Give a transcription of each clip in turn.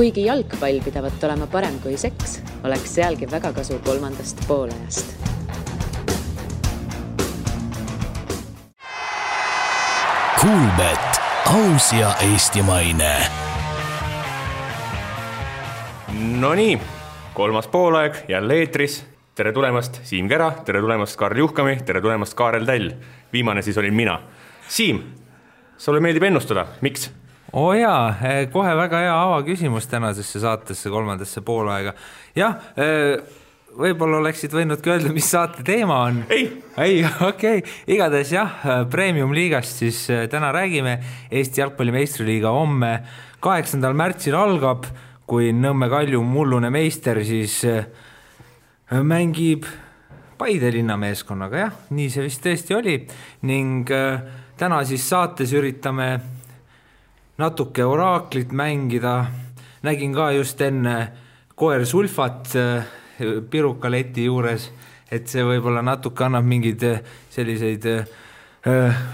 kuigi jalgpall pidavat olema parem kui seks, oleks sealgi väga kasu kolmandast poolajast. Kuulbet, aus ja eestimaine. Nonii, kolmas poolaeg jälle eetris. tere tulemast, Siim Kera, tere tulemast, Karl Juhkami, tere tulemast, Kaarel Täll. viimane siis olin mina. Siim, sulle meeldib ennustada, miks? Oo oh jaa, kohe väga hea avaküsimus tänasesse saatesse, kolmandasse poolaega. jah, võib-olla oleksid võinud ka öelda, mis saate teema on. ei, ei, okei okay., igatahes jah, premium-liigast siis täna räägime. Eesti jalgpalli meistriliiga homme, kaheksandal märtsil algab, kui Nõmme Kalju mullune meister siis mängib Paide linnameeskonnaga, jah, nii see vist tõesti oli ning täna siis saates üritame natuke oraaklit mängida. nägin ka just enne koer sulfat pirukaleti juures, et see võib-olla natuke annab mingeid selliseid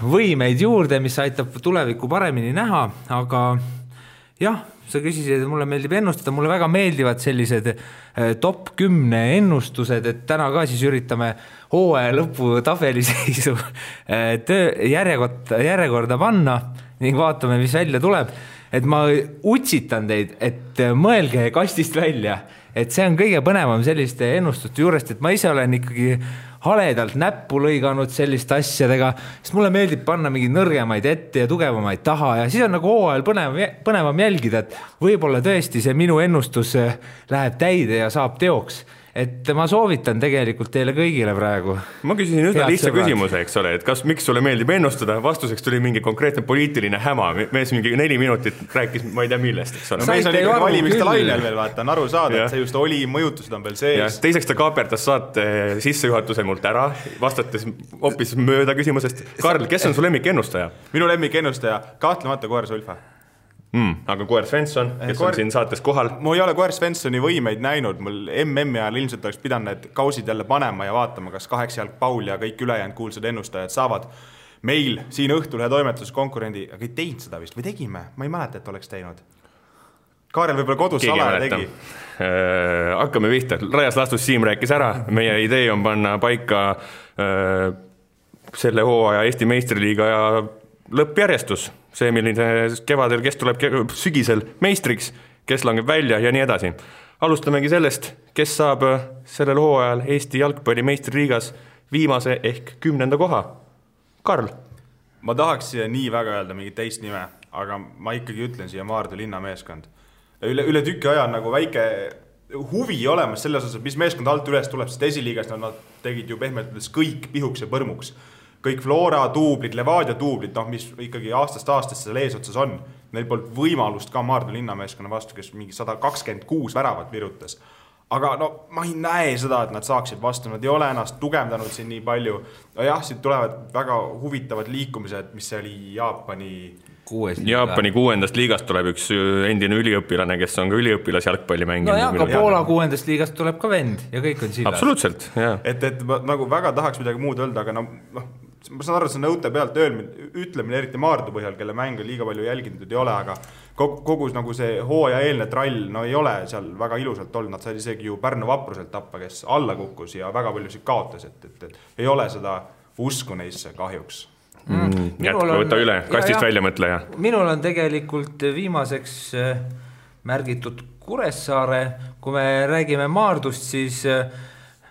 võimeid juurde, mis aitab tulevikku paremini näha, aga jah, sa küsisid, et mulle meeldib ennustada, mulle väga meeldivad sellised top kümne ennustused, et täna ka siis üritame hooaja lõpu tabeliseisu töö järjekorda, järjekorda panna ning vaatame, mis välja tuleb. et ma utsitan teid, et mõelge kastist välja, et see on kõige põnevam selliste ennustuste juurest, et ma ise olen ikkagi haledalt näppu lõiganud selliste asjadega, sest mulle meeldib panna mingeid nõrgemaid ette ja tugevamaid taha ja siis on nagu hooajal põnev, põnevam jälgida, et võib-olla tõesti see minu ennustus läheb täide ja saab teoks et ma soovitan tegelikult teile kõigile praegu. ma küsisin üsna lihtsa sõbrad. küsimuse, eks ole, et kas, miks sulle meeldib ennustada, vastuseks tuli mingi konkreetne poliitiline häma, mees mingi neli minutit rääkis, ma ei tea millest, eks ole no,. mees on ikkagi valimiste lainel veel vaata, on aru saada, et see just oli, mõjutused on veel sees. teiseks ta kaaperdas saate sissejuhatuse mult ära, vastates hoopis mööda küsimusest. Karl, kes on su lemmikennustaja? minu lemmikennustaja, kahtlemata koer Sulfa mm,. aga koer Svensson, kes koer... on siin saates kohal? ma ei ole koer Svenssoni võimeid näinud, mul MM-i ajal ilmselt oleks pidanud need kausid jälle panema ja vaatama, kas kaheksajalg Paul ja kõik ülejäänud kuulsad ennustajad saavad meil siin Õhtulehe toimetuses konkurendi, aga ei teinud seda vist või tegime, ma ei mäleta, et oleks teinud. Kaarel võib-olla kodus salaja tegi äh,. hakkame pihta, laias laastus Siim rääkis ära, meie idee on panna paika äh, selle hooaja Eesti meistriliiga ja lõppjärjestus, see, milline kevadel, kes tuleb sügisel meistriks, kes langeb välja ja nii edasi. alustamegi sellest, kes saab sellel hooajal Eesti jalgpalli meistriliigas viimase ehk kümnenda koha. Karl. ma tahaks nii väga öelda mingit teist nime, aga ma ikkagi ütlen siia Maardu linnameeskond. üle, üle tüki aja on nagu väike huvi olemas selles osas, mis meeskond alt üles tuleb, sest esiliigas nad, nad tegid ju pehmelt öeldes kõik pihuks ja põrmuks kõik Flora duublid, Levadia duublid, noh, mis ikkagi aastast aastasse seal eesotsas on. Neil polnud võimalust ka Maardu linnameeskonna vastu, kes mingi sada kakskümmend kuus väravat virutas. aga no ma ei näe seda, et nad saaksid vastu, nad ei ole ennast tugevdanud siin nii palju. jah, siit tulevad väga huvitavad liikumised, mis see oli Jaapani kuues liiga. Jaapani kuuendast liigast tuleb üks endine üliõpilane, kes on ka üliõpilasjalgpalli mänginud. nojah, aga Poola kuuendast liigast tuleb ka vend ja kõik on sillas. absoluutselt, jaa. et, et ma nagu väga tahaks midagi muud öelda, aga no noh ma saan aru, see nõute pealt öelmine, ütlemine, eriti Maardu põhjal, kelle mänge liiga palju jälginud ei ole, aga kogu, kogu nagu see hooaja eelne trall, no ei ole seal väga ilusalt olnud, nad said isegi ju Pärnu vapruselt tappa, kes alla kukkus ja väga paljusid kaotas, et, et, et ei ole seda usku neisse kahjuks mm,. jätka, võta üle, kastist ja, välja mõtle ja. minul on tegelikult viimaseks äh, märgitud Kuressaare, kui me räägime Maardust, siis Äh,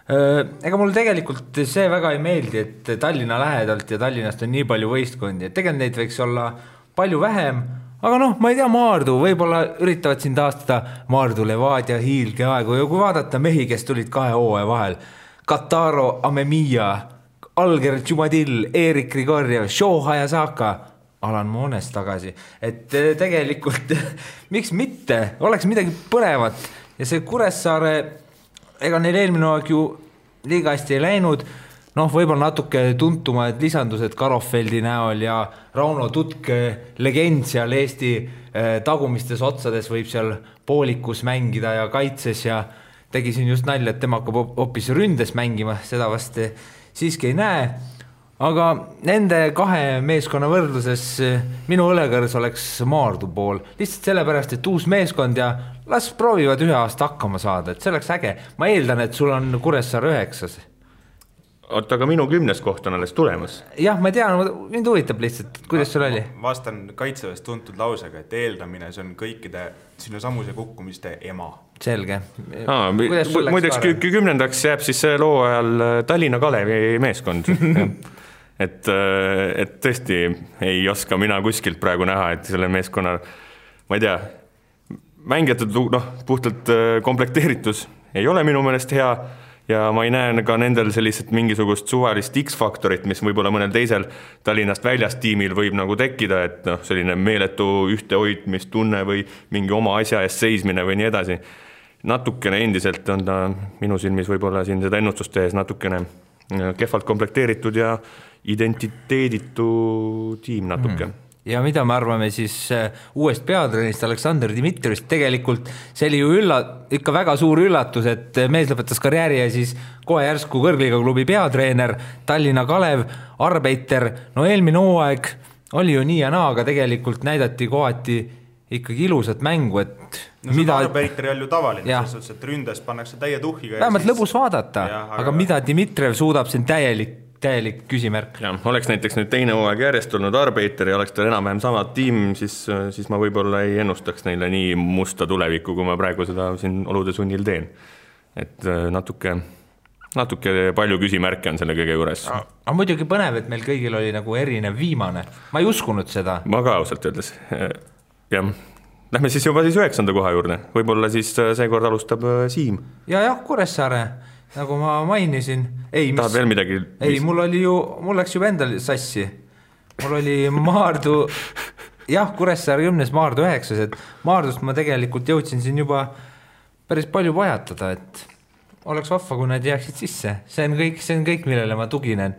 ega mulle tegelikult see väga ei meeldi, et Tallinna lähedalt ja Tallinnast on nii palju võistkondi, et tegelikult neid võiks olla palju vähem, aga noh, ma ei tea, Maardu, võib-olla üritavad siin taastada Maardu, Levadia, Hiilge aegu. Ja kui vaadata mehi, kes tulid kahe hooaja vahel, Kataro, Amemiya, Alger Jumadil, Erik Grigorjev, Shoha ja Saka. Alan Moones tagasi, et äh, tegelikult miks mitte, oleks midagi põnevat. Ja see Kuressaare ega neil eelmine hooaeg ju liiga hästi ei läinud, noh, võib-olla natuke tuntumad lisandused Karofeldi näol ja Rauno Tutk, legend seal Eesti eh, tagumistes otsades võib seal poolikus mängida ja kaitses ja tegi siin just nalja, et tema hakkab hoopis ründes mängima, seda vast siiski ei näe. Aga nende kahe meeskonna võrdluses eh, minu õlekõrs oleks Maardu pool, lihtsalt sellepärast, et uus meeskond ja las proovivad ühe aasta hakkama saada, et see oleks äge. ma eeldan, et sul on Kuressaare üheksas. oota, aga minu kümnes koht on alles tulemas. jah, ma tean, mind huvitab lihtsalt, kuidas sul oli? vastan kaitseväes tuntud lausega, et eeldamine, see on kõikide sinnasamuse kukkumiste ema selge. muideks kümnendaks jääb siis sel hooajal äh, Tallinna Kalevi meeskond et, äh, et tõesti ei oska mina kuskilt praegu näha, et selle meeskonna, ma ei tea, mängijate noh, puhtalt äh, komplekteeritus ei ole minu meelest hea ja ma ei näe ka nendel sellist mingisugust suvalist X-faktorit, mis võib-olla mõnel teisel Tallinnast väljast tiimil võib nagu tekkida, et noh, selline meeletu ühtehoidmistunne või mingi oma asja eest seismine või nii edasi. Natukene endiselt on ta minu silmis võib-olla siin seda ennustust tehes natukene äh, kehvalt komplekteeritud ja identiteeditu tiim natuke. Mm. Ja mida me arvame siis äh, uuest peatreenerist Aleksandr Dmitrijevist, tegelikult see oli ju ülla-, ikka väga suur üllatus, et mees lõpetas karjääri ja siis kohe järsku kõrgliiga klubi peatreener, Tallinna Kalev, Arbeiter, no eelmine hooaeg oli ju nii ja naa, aga tegelikult näidati kohati ikkagi ilusat mängu, et no mida Arbeiter oli ju tavaline, selles suhtes, et ründes pannakse täie tuhhiga. vähemalt siis... lõbus vaadata, aga... aga mida Dmitrijev suudab, see on täielik, täielik küsimärk. jah, oleks näiteks nüüd teine hooaeg järjest olnud Arbeiter ja oleks tal enam-vähem sama tiim, siis, siis ma võib-olla ei ennustaks neile nii musta tulevikku, kui ma praegu seda siin olude sunnil teen. et äh, natuke natuke palju küsimärke on selle kõige juures. aga muidugi põnev, et meil kõigil oli nagu erinev viimane, ma ei uskunud seda. ma ka ausalt öeldes jah, lähme siis juba siis üheksanda koha juurde, võib-olla siis äh, seekord alustab äh, Siim. ja jah, Kuressaare, nagu ma mainisin, ei. tahad veel midagi? ei, mul oli ju, mul läks juba endal sassi. mul oli Maardu, jah, Kuressaare kümnes, Maardu üheksas, et Maardust ma tegelikult jõudsin siin juba päris palju pajatada, et oleks vahva, kui nad jääksid sisse, see on kõik, see on kõik, millele ma tuginen.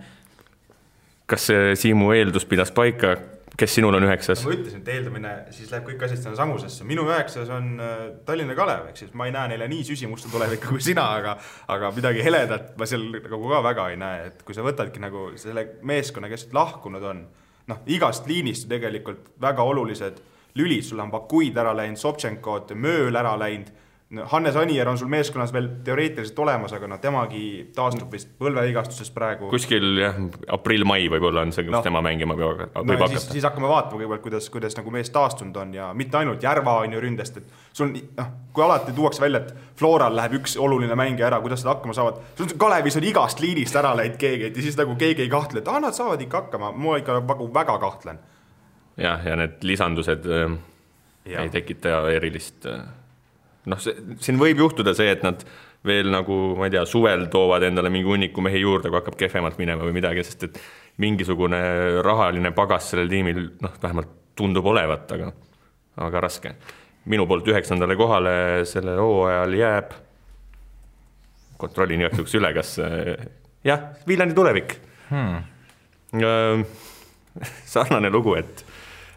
kas see Siimu eeldus pidas paika, kes sinul on üheksas? ma ütlesin, et eeldamine, siis läheb kõik asjad sinna samusesse. minu üheksas on äh, Tallinna Kalev, ehk siis ma ei näe neile nii süsimusta tulevikku kui sina, aga, aga midagi heledat ma seal nagu ka väga ei näe, et kui sa võtadki nagu selle meeskonna, kes lahkunud on, noh, igast liinist ju tegelikult väga olulised lülid, sul on Bakuid ära läinud, Sobtšenkod, Mööl ära läinud Hannes Anier on sul meeskonnas veel teoreetiliselt olemas, aga noh, temagi taastub vist põlvevigastusest praegu. kuskil jah, aprill-mai võib-olla on see, kus no, tema mängima võib no, hakata. siis hakkame vaatama kõigepealt, kuidas, kuidas nagu mees taastunud on ja mitte ainult Järva on ju ründest, et sul noh, kui alati tuuakse välja, et Floral läheb üks oluline mängija ära, kuidas nad hakkama saavad. Kalevis on igast liinist ära läinud keegi, et ja siis nagu keegi ei kahtle, et ah, nad saavad ikka hakkama, ma ikka nagu väga kahtlen. jah, ja need lisandused äh, ja. ei tekita erilist äh noh, see, siin võib juhtuda see, et nad veel nagu, ma ei tea, suvel toovad endale mingi hunniku mehi juurde, kui hakkab kehvemalt minema või midagi, sest et mingisugune rahaline pagas sellel tiimil noh, vähemalt tundub olevat, aga, aga raske. minu poolt üheksandale kohale sellel hooajal jääb, kontrollin igaks juhuks üle, kas jah, Viljandi tulevik. Hmm.. sarnane lugu, et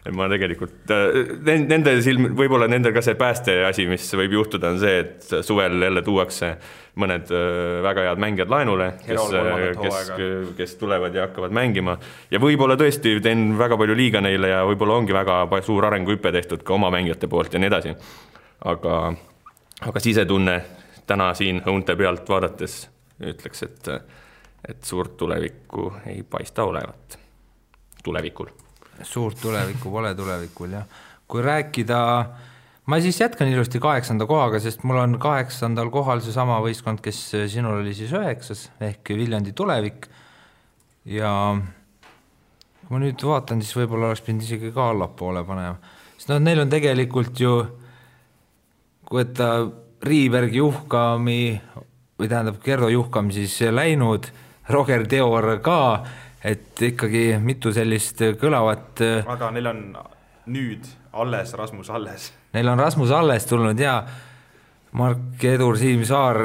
et ma tegelikult, äh, nende silm, võib-olla nendel ka see päästeasi, mis võib juhtuda, on see, et suvel jälle tuuakse mõned äh, väga head mängijad laenule, kes, äh, kes, kes tulevad ja hakkavad mängima. ja võib-olla tõesti teen väga palju liiga neile ja võib-olla ongi väga suur arenguhüpe tehtud ka oma mängijate poolt ja nii edasi. aga, aga sisetunne täna siin õunte pealt vaadates ütleks, et, et suurt tulevikku ei paista olevat tulevikul suurt tulevikku pole tulevikul jah. kui rääkida, ma siis jätkan ilusti kaheksanda kohaga, sest mul on kaheksandal kohal seesama võistkond, kes sinul oli siis üheksas ehk Viljandi tulevik ja kui ma nüüd vaatan, siis võib-olla oleks pidanud isegi ka allapoole panema, sest noh, neil on tegelikult ju, kui võtta Riiberg, Juhkami või tähendab, Gerdo Juhkam siis läinud, Roger Teor ka et ikkagi mitu sellist kõlavat. Äh, aga neil on nüüd alles Rasmus Alles. Neil on Rasmus Alles tulnud ja Mark Edur, Siim Saar,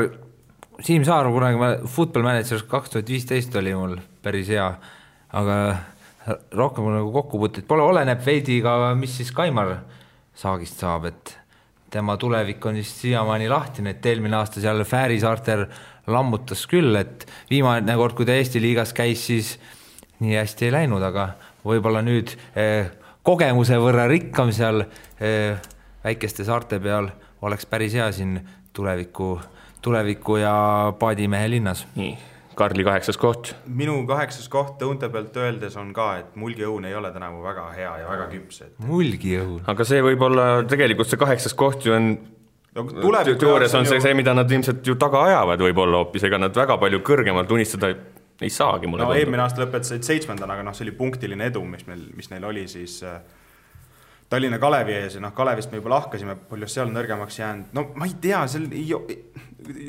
Siim Saar kunagi Football Manager kaks tuhat viisteist oli mul päris hea, aga rohkem nagu kokkupuuteid pole, oleneb veidi ka, mis siis Kaimar saagist saab, et tema tulevik on vist siiamaani lahtine, et eelmine aasta seal Fääri saartel lammutas küll, et viimane kord, kui ta Eesti liigas käis, siis nii hästi ei läinud, aga võib-olla nüüd eh, kogemuse võrra rikkam seal eh, väikeste saarte peal oleks päris hea siin tuleviku, tuleviku ja paadimehe linnas. nii, Karli kaheksas koht. minu kaheksas koht õunte pealt öeldes on ka, et mulgiõun ei ole tänavu väga hea ja väga küps, et mulgiõun. aga see võib olla, tegelikult see kaheksas koht ju on no, tuleviku teoorias on see ju... see, mida nad ilmselt ju taga ajavad võib-olla hoopis, ega nad väga palju kõrgemalt unistada ei saagi, mulle no tundub. eelmine aasta lõpetasid seitsmendana, aga noh, see oli punktiline edu, mis meil, mis neil oli siis äh, Tallinna Kalevi ees ja noh, Kalevist me juba lahkasime, palju seal nõrgemaks jäänud, no ma ei tea, seal ei,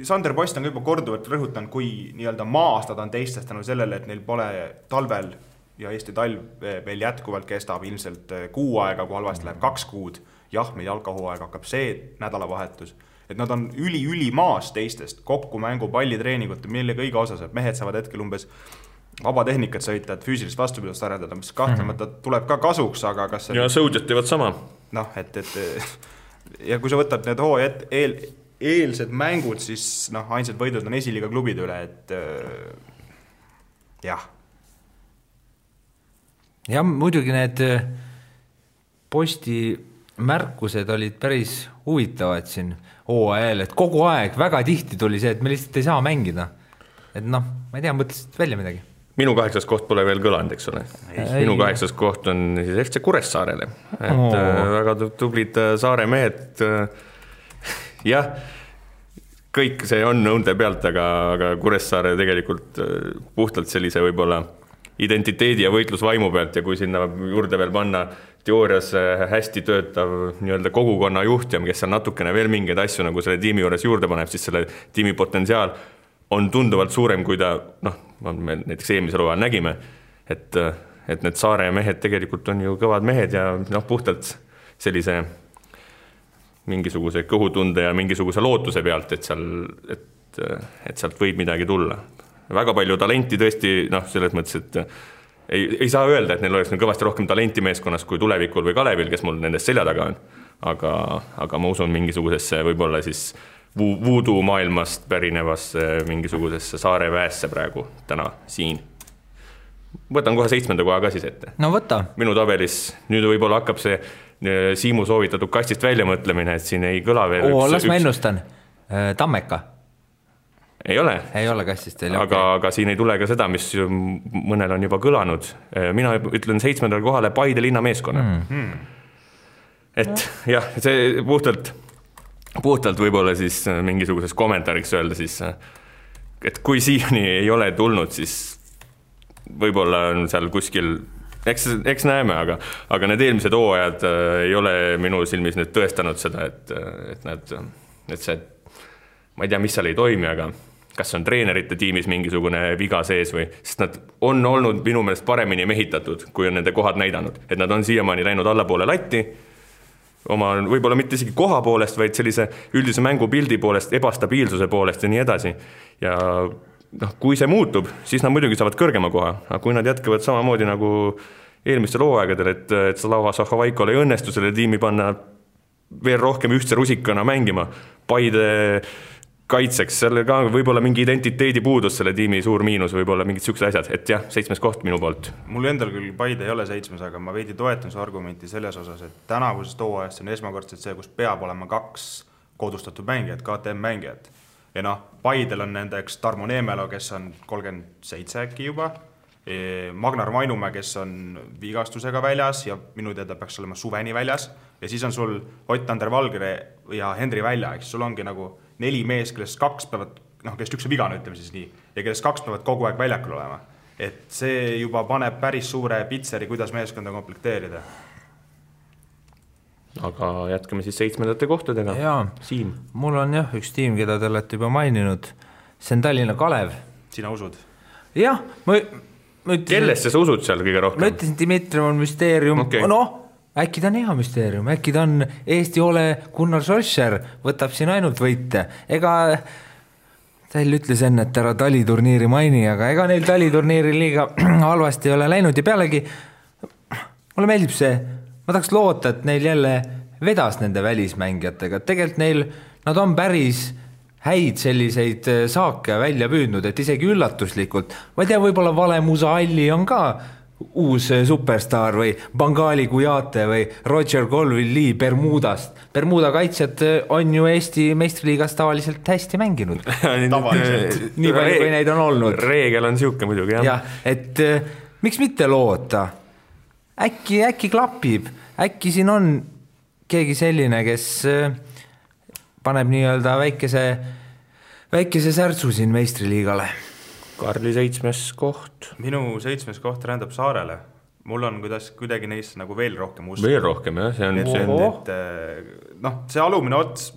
Sander Post on ka juba korduvalt rõhutanud, kui nii-öelda maas ta on teistest tänu sellele, et neil pole talvel ja Eesti talv veel jätkuvalt kestab ilmselt äh, kuu aega, kui halvasti läheb kaks kuud. jah, meil jalkahooaeg hakkab see nädalavahetus et nad on üli-ülimaas teistest, kokku mängu, pallitreeningute, mille kõige osas, et mehed saavad hetkel umbes vabatehnikat sõita, et füüsilist vastupidavust arendada, mis kahtlemata mm -hmm. tuleb ka kasuks, aga kas ja sõudjad teevad sama. noh, et, et ja kui sa võtad need hooaja eel, eelsed mängud, siis noh, ainsad võidud on esiliiga klubide üle, et äh, jah. jah, muidugi need äh, posti märkused olid päris huvitavad siin hooajal, et kogu aeg väga tihti tuli see, et me lihtsalt ei saa mängida. et noh, ma ei tea, mõtlesid välja midagi? minu kaheksas koht pole veel kõlanud, eks ole. minu kaheksas koht on siis FC Kuressaarele, et oh. väga tublid äh, saare mehed. Äh, jah, kõik see on õunte pealt, aga, aga Kuressaare tegelikult puhtalt sellise võib-olla identiteedi ja võitlusvaimu pealt ja kui sinna juurde veel panna teoorias äh, hästi töötav nii-öelda kogukonna juht ja kes seal natukene veel mingeid asju nagu selle tiimi juures juurde paneb, siis selle tiimi potentsiaal on tunduvalt suurem, kui ta noh, me näiteks eelmisel hooajal nägime, et, et need saare mehed tegelikult on ju kõvad mehed ja noh, puhtalt sellise mingisuguse kõhutunde ja mingisuguse lootuse pealt, et seal, et, et sealt võib midagi tulla. väga palju talenti tõesti noh, selles mõttes, et ei, ei saa öelda, et neil oleks nüüd kõvasti rohkem talenti meeskonnas kui Tulevikul või Kalevil, kes mul nendest selja taga on. aga, aga ma usun mingisugusesse võib-olla siis voodoo maailmast pärinevasse mingisugusesse saare väesse praegu täna siin. võtan kohe seitsmenda koha ka siis ette. no võta. minu tabelis nüüd võib-olla hakkab see eh, Siimu soovitatud kastist väljamõtlemine, et siin ei kõla veel. las ma ennustan, Tammeka ei ole. ei ole kastist veel. aga okay., aga siin ei tule ka seda, mis mõnel on juba kõlanud. mina ütlen seitsmendale kohale Paide linnameeskonna mm.. et jah, see puhtalt, puhtalt võib-olla siis mingisuguseks kommentaariks öelda siis, et kui siiani ei ole tulnud, siis võib-olla on seal kuskil eks, eks näeme, aga, aga need eelmised hooajad äh, ei ole minu silmis nüüd tõestanud seda, et, et nad, et see, ma ei tea, mis seal ei toimi, aga kas on treenerite tiimis mingisugune viga sees või, sest nad on olnud minu meelest paremini mehitatud, kui on nende kohad näidanud, et nad on siiamaani läinud allapoole latti, oma võib-olla mitte isegi koha poolest, vaid sellise üldise mängupildi poolest, ebastabiilsuse poolest ja nii edasi. ja noh, kui see muutub, siis nad muidugi saavad kõrgema koha, aga kui nad jätkavad samamoodi nagu eelmistel hooaegadel, et, et Slava Zahhovaikol ei õnnestu selle tiimi panna veel rohkem ühtse rusikana mängima, Paide kaitseks, seal ka võib-olla mingi identiteedi puudus, selle tiimi suur miinus, võib-olla mingid siuksed asjad, et jah, seitsmes koht minu poolt. mul endal küll Paide ei ole seitsmes, aga ma veidi toetan su argumenti selles osas, et tänavusest hooajast on esmakordselt see, kus peab olema kaks kodustatud mängijat, KTM mängijat. ja noh, Paidel on nendeks Tarmo Neemelo, kes on kolmkümmend seitse äkki juba, Magnar Mainumäe, kes on vigastusega väljas ja minu teada peaks olema suveni väljas ja siis on sul Ott-Ander Valgre ja Henri Välja, eks sul ongi nagu neli meest, kellest kaks peavad, noh, kellest üks on vigane, ütleme siis nii, ja kellest kaks peavad kogu aeg väljakul olema. et see juba paneb päris suure pitseri, kuidas meeskonda komplekteerida. aga jätkame siis seitsmendate kohtadega. Siim. mul on jah, üks tiim, keda te olete juba maininud, see on Tallinna Kalev. sina usud? jah, ma, ütlesin. kellesse sa usud seal kõige rohkem? ma ütlesin, Dmitri on müsteerium okay., noh äkki ta on hea müsteerium, äkki ta on Eesti ole Gunnar Solskjaer, võtab siin ainult võite, ega Tall ütles enne, et ära taliturniiri maini, aga ega neil taliturniiril liiga halvasti ei ole läinud ja pealegi mulle meeldib see, ma tahaks loota, et neil jälle vedas nende välismängijatega, tegelikult neil, nad on päris häid selliseid äh, saake välja püüdnud, et isegi üllatuslikult, ma ei tea, võib-olla Vale Musa Alli on ka uus äh, superstaar või Bengali Kujate või Roger Colville Lee Bermudast. Bermuda kaitsjad äh, on ju Eesti meistriliigas tavaliselt hästi mänginud. Nii palju, kui neid on olnud. reegel on niisugune muidugi jah ja.. jah, et miks mitte loota, äkki, äkki klapib, äkki siin on keegi selline, kes äh, paneb nii-öelda väikese, väikese särtsu siin meistriliigale. Karli seitsmes koht, minu seitsmes koht rändab Saarele. mul on kuidas kuidagi neisse nagu veel rohkem usku. veel rohkem jah, see on et, et eh, noh, see alumine ots,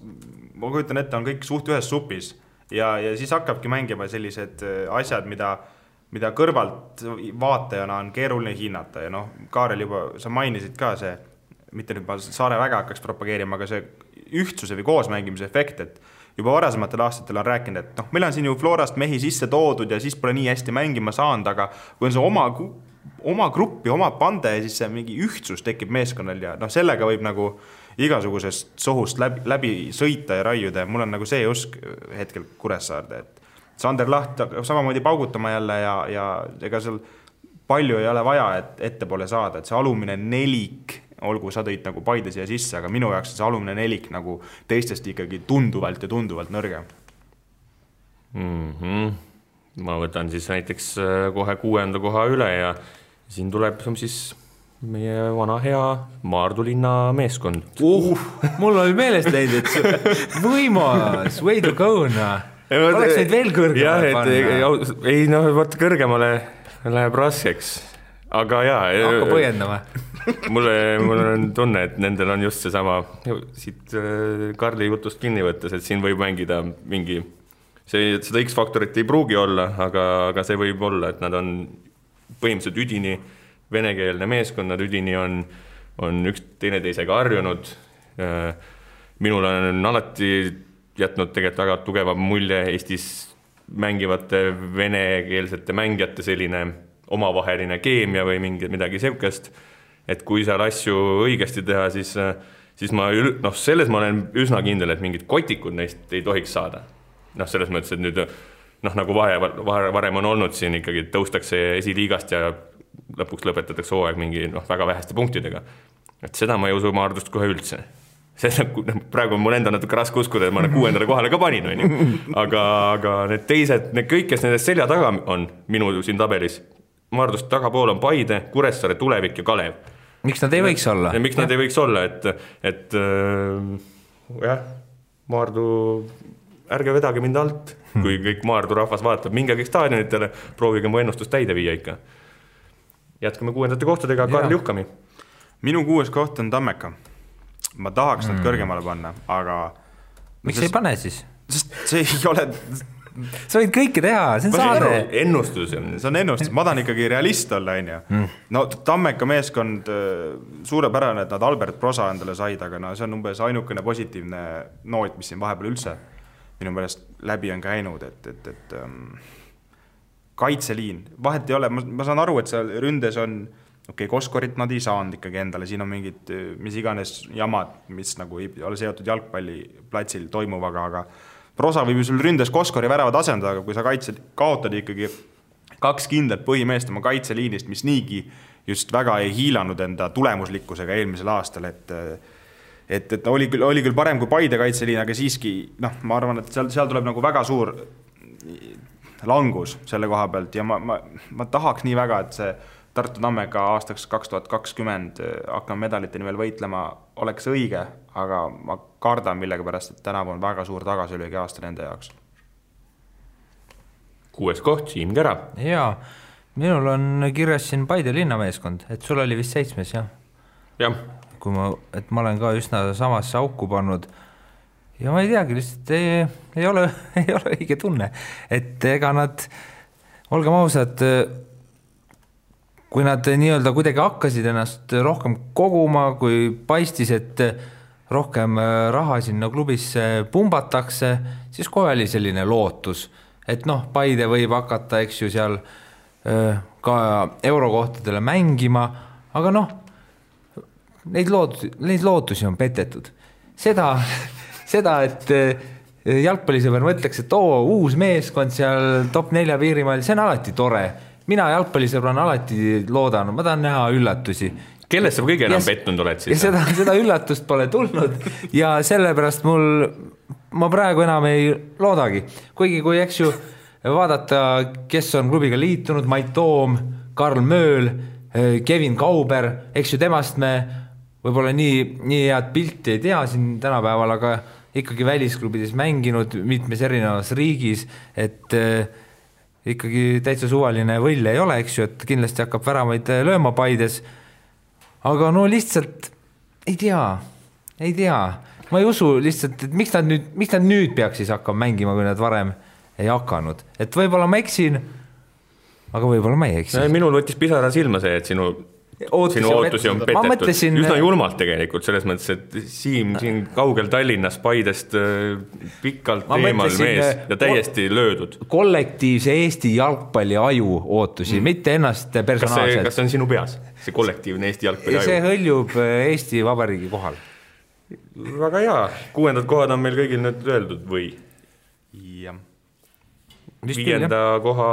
ma kujutan ette, on kõik suht ühes supis ja, ja siis hakkabki mängima sellised eh, asjad, mida, mida kõrvalt vaatajana on keeruline hinnata ja noh, Kaarel juba, sa mainisid ka see, mitte nüüd ma Saare väga hakkaks propageerima, aga see ühtsuse või koosmängimise efekt, et juba varasematel aastatel on rääkinud, et noh, meil on siin ju Florast mehi sisse toodud ja siis pole nii hästi mängima saanud, aga kui on see oma oma gruppi, oma pande siis see mingi ühtsus tekib meeskonnal ja noh, sellega võib nagu igasugusest sohust läbi, läbi sõita ja raiuda ja mul on nagu see usk hetkel Kuressaarde, et Sander Laht samamoodi paugutama jälle ja, ja ega seal palju ei ole vaja, et ettepoole saada, et see alumine nelik, olgu, sa tõid nagu Paide siia sisse, aga minu jaoks see alumine nelik nagu teistest ikkagi tunduvalt ja tunduvalt nõrgem. mm. -hmm. ma võtan siis näiteks äh, kohe kuuenda koha üle ja siin tuleb siis meie vana hea Maardu linna meeskond. uh, mul oli meelest läinud, et võimas, way to go noh. oleks võinud veel kõrgemale panna. ei noh, vot kõrgemale läheb raskeks, aga jaa. hakka põhjendama. mulle, mul on tunne, et nendel on just seesama siit äh, Karli jutust kinni võttes, et siin võib mängida mingi, see, seda X-faktorit ei pruugi olla, aga, aga see võib olla, et nad on põhimõtteliselt üdini venekeelne meeskond, nad üdini on, on üks teineteisega harjunud. minul on alati jätnud tegelikult väga tugeva mulje Eestis mängivate venekeelsete mängijate selline omavaheline keemia või mingi midagi niisugust et kui seal asju õigesti teha, siis, siis ma noh, selles ma olen üsna kindel, et mingid kotikud neist ei tohiks saada. noh, selles mõttes, et nüüd noh, nagu vahe, vahe varem on olnud siin ikkagi tõustakse esiliigast ja lõpuks lõpetatakse hooaeg mingi noh, väga väheste punktidega. et seda ma ei usu Maardust kohe üldse. seda, praegu on mul endal natuke raske uskuda, et ma need kuuendale kohale ka panin, onju. aga, aga need teised, need kõik, kes nendest selja taga on minu siin tabelis, Maardust tagapool on Paide, Kuressaare, Tulevik ja Kalev miks nad ei võiks olla ja? miks nad ei võiks olla, et, et äh, jah, Maardu, ärge vedage mind alt, kui kõik Maardu rahvas vaatab, minge kõik staadionitele, proovige mu ennustust täide viia ikka. jätkame kuuendate kohtadega, Karl. Juhkami. minu kuues koht on Tammeka. ma tahaks nad kõrgemale panna, aga miks ei pane siis? sest see ei ole, sa võid kõike teha, see on saade. ennustus see on ennustus, ma tahan ikkagi realist olla, onju. no Tammeka meeskond, suurepärane, et nad Albert Prosa endale said, aga no see on umbes ainukene positiivne noot, mis siin vahepeal üldse minu meelest läbi on käinud, et, et, et ähm, kaitseliin, vahet ei ole, ma, ma saan aru, et seal ründes on okei okay,, Koskorit nad ei saanud ikkagi endale, siin on mingid mis iganes jamad, mis nagu ei ole seotud jalgpalliplatsil toimuvaga, aga Prosa võib ju sul ründes Koskori väravat asendada, aga kui sa kaitsed, kaotad ikkagi kaks kindlat põhimeest oma kaitseliinist, mis niigi just väga ei hiilanud enda tulemuslikkusega eelmisel aastal, et et, et oli küll, oli küll parem kui Paide kaitseliin, aga siiski noh, ma arvan, et seal, seal tuleb nagu väga suur langus selle koha pealt ja ma, ma, ma tahaks nii väga, et see Tartu Tammeka aastaks kaks tuhat kakskümmend hakkame medalite nimel võitlema, oleks õige, aga ma kardan millegipärast, et tänavu on väga suur tagasilöögi aasta nende jaoks. kuues koht, Siim Kera. jaa, minul on kirjas siin Paide linnameeskond, et sul oli vist seitsmes jah? jah, kui ma, et ma olen ka üsna samasse auku pannud ja ma ei teagi, lihtsalt ei, ei ole, ei ole õige tunne, et ega nad, olgem ausad, kui nad nii-öelda kuidagi hakkasid ennast rohkem koguma, kui paistis, et rohkem raha sinna klubisse pumbatakse, siis kohe oli selline lootus, et noh, Paide võib hakata, eks ju, seal öö, ka eurokohtadele mängima, aga noh, neid lootusi, neid lootusi on petetud. seda, seda, et jalgpallisõber mõtleks, et oo, uus meeskond seal top nelja piirimail, see on alati tore. Mina jalgpallisõbrana alati loodan, ma tahan näha üllatusi kellest sa kõige enam pettunud oled siis? seda, seda üllatust pole tulnud ja sellepärast mul, ma praegu enam ei loodagi, kuigi kui, eks ju, vaadata, kes on klubiga liitunud, Mait Toom, Karl Mööl, Kevin Kauber, eks ju, temast me võib-olla nii, nii head pilti ei tea siin tänapäeval, aga ikkagi välisklubides mänginud mitmes erinevas riigis, et eh, ikkagi täitsa suvaline võll ei ole, eks ju, et kindlasti hakkab väravaid eh, lööma Paides aga no lihtsalt ei tea, ei tea, ma ei usu lihtsalt, et miks nad nüüd, miks nad nüüd peaks siis hakkama mängima, kui nad varem ei hakanud, et võib-olla ma eksin. aga võib-olla ma ei eksi. minul võttis pisara silma see, et sinu, Ootusi sinu ootusi on petetud mõtlesin- üsna julmalt tegelikult selles mõttes, et Siim siin kaugel Tallinnas Paidest äh, pikalt Ma eemal mõtlesin, mees äh, ja täiesti löödud. kollektiivse Eesti jalgpalli aju ootusi mm., mitte ennast see, personaalselt kas. see on sinu peas, see kollektiivne Eesti jalgpalli see aju? hõljub äh, Eesti Vabariigi kohal. väga hea, kuuendad kohad on meil kõigil nüüd öeldud või? jah, viienda koha,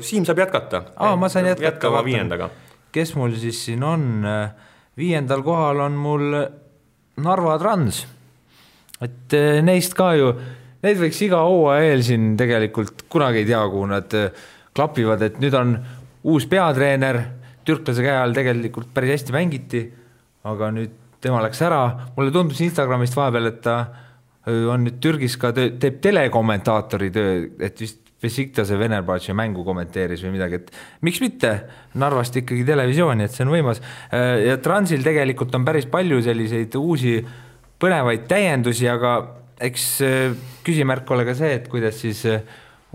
Siim saab jätkata. Aa, ma saan jätkata, jätkama viiendaga. Kes mul siis siin on? viiendal kohal on mul Narva Trans. et eh, neist ka ju, neid võiks iga hooaja eel siin tegelikult kunagi ei tea, kuhu nad eh, klapivad, et nüüd on uus peatreener, türklase käe all tegelikult päris hästi mängiti, aga nüüd tema läks ära, mulle tundus Instagramist vahepeal, et ta öö, on nüüd Türgis ka töö, teeb telekommentaatori töö, et vist Besiktas ja Venerbahce mängu kommenteeris või midagi, et miks mitte Narvast ikkagi televisiooni, et see on võimas. ja Transil tegelikult on päris palju selliseid uusi põnevaid täiendusi, aga eks äh, küsimärk ole ka see, et kuidas siis äh,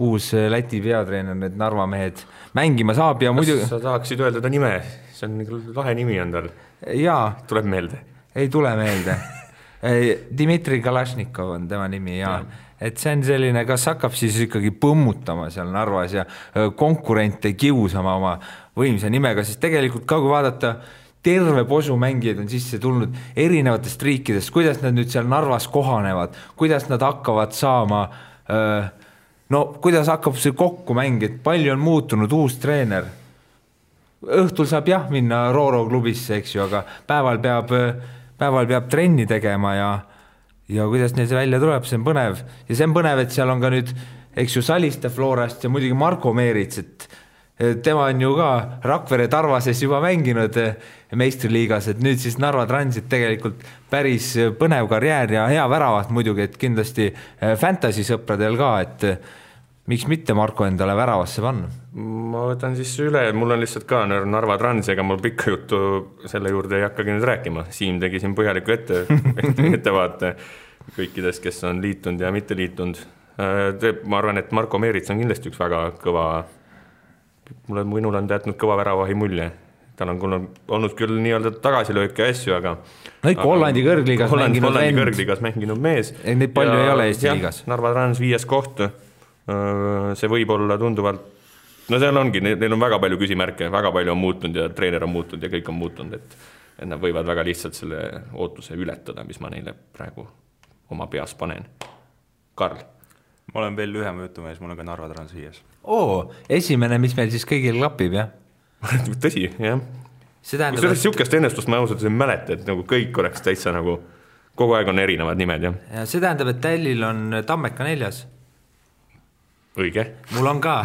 uus äh, Läti peatreener need Narva mehed mängima saab ja muidu sa tahaksid öelda ta nime, see on nagu lahe nimi on tal, jaa, tuleb meelde. ei tule meelde. Dmitri Kalašnikov on tema nimi ja et see on selline, kas hakkab siis ikkagi põmmutama seal Narvas ja konkurente kiusama oma võimsa nimega, sest tegelikult ka kui vaadata, terve posu mängijaid on sisse tulnud erinevatest riikidest, kuidas nad nüüd seal Narvas kohanevad, kuidas nad hakkavad saama no kuidas hakkab see kokku mäng, et palju on muutunud, uus treener? Õhtul saab jah minna Rooro klubisse, eks ju, aga päeval peab, päeval peab trenni tegema ja ja kuidas neil see välja tuleb, see on põnev. Ja see on põnev, et seal on ka nüüd, eks ju, Saliste Florast ja muidugi Marko Meerits, et tema on ju ka Rakvere Tarvases juba mänginud eh, meistriliigas, et nüüd siis Narva Transit tegelikult päris põnev karjäär ja hea väravat muidugi, et kindlasti eh, fantasy sõpradel ka, et miks mitte Marko endale väravasse panna ma võtan siis üle, mul on lihtsalt ka Narva Trans, ega mul pikka juttu selle juurde ei hakkagi nüüd rääkima, Siim tegi siin põhjaliku ette, ettevaate kõikidest, kes on liitunud ja mitte liitunud. ma arvan, et Marko Meerits on kindlasti üks väga kõva, mulle, minul on ta jätnud kõva väravahi mulje. tal on küll olnud küll nii-öelda tagasilööke ja asju, aga no ikka Hollandi kõrgliigas Holland, mänginud Hollandi vend, kõrgliigas mänginud mees. Ei, neid palju ei ole Eesti liigas. Narva Trans viies koht, see võib olla tunduvalt no seal ongi, neil on väga palju küsimärke, väga palju on muutunud ja treener on muutunud ja kõik on muutunud, et et nad võivad väga lihtsalt selle ootuse ületada, mis ma neile praegu oma peas panen. Karl, ma olen veel lühema jutumees, mul on ka Narva Trans viies. oo, esimene, mis meil siis kõigil klapib, jah? tõsi, jah. kusjuures et niisugust ennustust ma ausalt öeldes ei mäleta, et nagu kõik oleks täitsa nagu, kogu aeg on erinevad nimed, jah. ja see tähendab, et Tallil on Tammeka neljas, õige. mul on ka.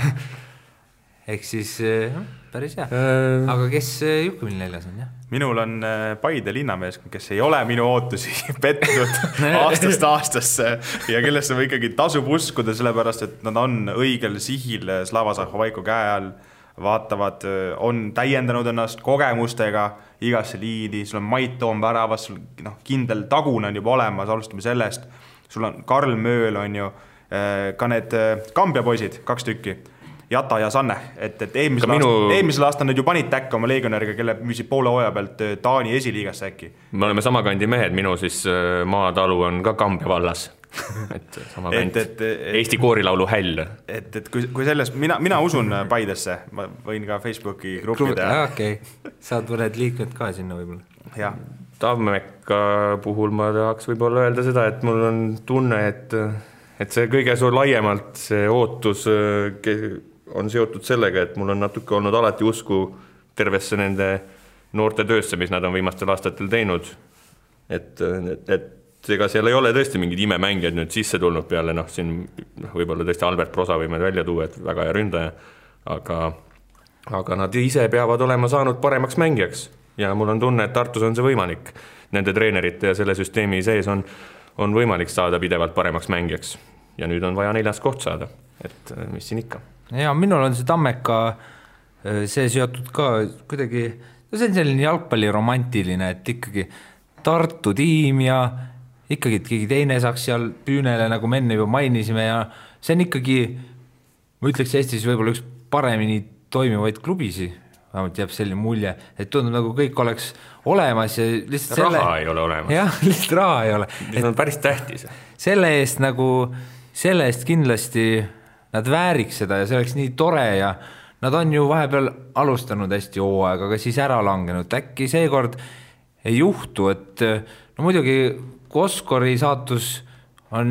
ehk siis eh, noh, päris hea, aga kes eh, Juhkumil neljas on, jah? minul on äh, Paide linnameeskond, kes ei ole minu ootusi petnud aastast aastasse ja kellesse ma ikkagi tasub uskuda, sellepärast et nad on õigel sihil äh, Slava Zahhovaiko käe all, vaatavad, on täiendanud ennast kogemustega igasse liini, sul on Mait Toom väravas, sul noh, kindel tagune on juba olemas, alustame sellest, sul on Karl Mööl on ju, ka need äh, Kambja poisid, kaks tükki Jata ja Sanne, et, et eelmisel minu... aastal, eelmisel aastal nad ju panid täkka oma legionäriga, kelle müüsid poole hooaja pealt äh, Taani esiliigasse äkki. me oleme sama kandi mehed, minu siis äh, maatalu on ka Kambja vallas. et sama kant Eesti koorilaulu häll. et, et kui, kui selles, mina, mina usun äh, Paidesse, ma võin ka Facebooki gruppi teha, okei okay., saad mõned liikmed ka sinna võib-olla. jah. Tammeka puhul ma tahaks võib-olla öelda seda, et mul on tunne, et et see kõige suur laiemalt see ootus äh, on seotud sellega, et mul on natuke olnud alati usku tervesse nende noorte töösse, mis nad on viimastel aastatel teinud. et, et, et ega seal ei ole tõesti mingeid imemängijad nüüd sisse tulnud peale noh, siin noh, võib-olla tõesti Albert Prosa võime välja tuua, et väga hea ründaja, aga aga nad ise peavad olema saanud paremaks mängijaks ja mul on tunne, et Tartus on see võimalik. Nende treenerite ja selle süsteemi sees on, on võimalik saada pidevalt paremaks mängijaks. Ja nüüd on vaja neljas koht saada, et äh, mis siin ikka. ja minul on see Tammeka äh, see seotud ka kuidagi, no see on selline jalgpalliromantiline, et ikkagi Tartu tiim ja ikkagi, et keegi teine saaks seal püünele, nagu me enne juba mainisime ja see on ikkagi, ma ütleks Eestis võib-olla üks paremini toimivaid klubisid, vähemalt jääb selline mulje, et tundub nagu kõik oleks olemas ja lihtsalt raha selle... ei ole olemas, jah, lihtsalt raha ei ole. mis on päris tähtis. selle eest nagu, selle eest kindlasti nad vääriks seda ja see oleks nii tore ja nad on ju vahepeal alustanud hästi hooaega, aga siis ära langenud, äkki seekord ei juhtu, et no muidugi Koskori saatus on,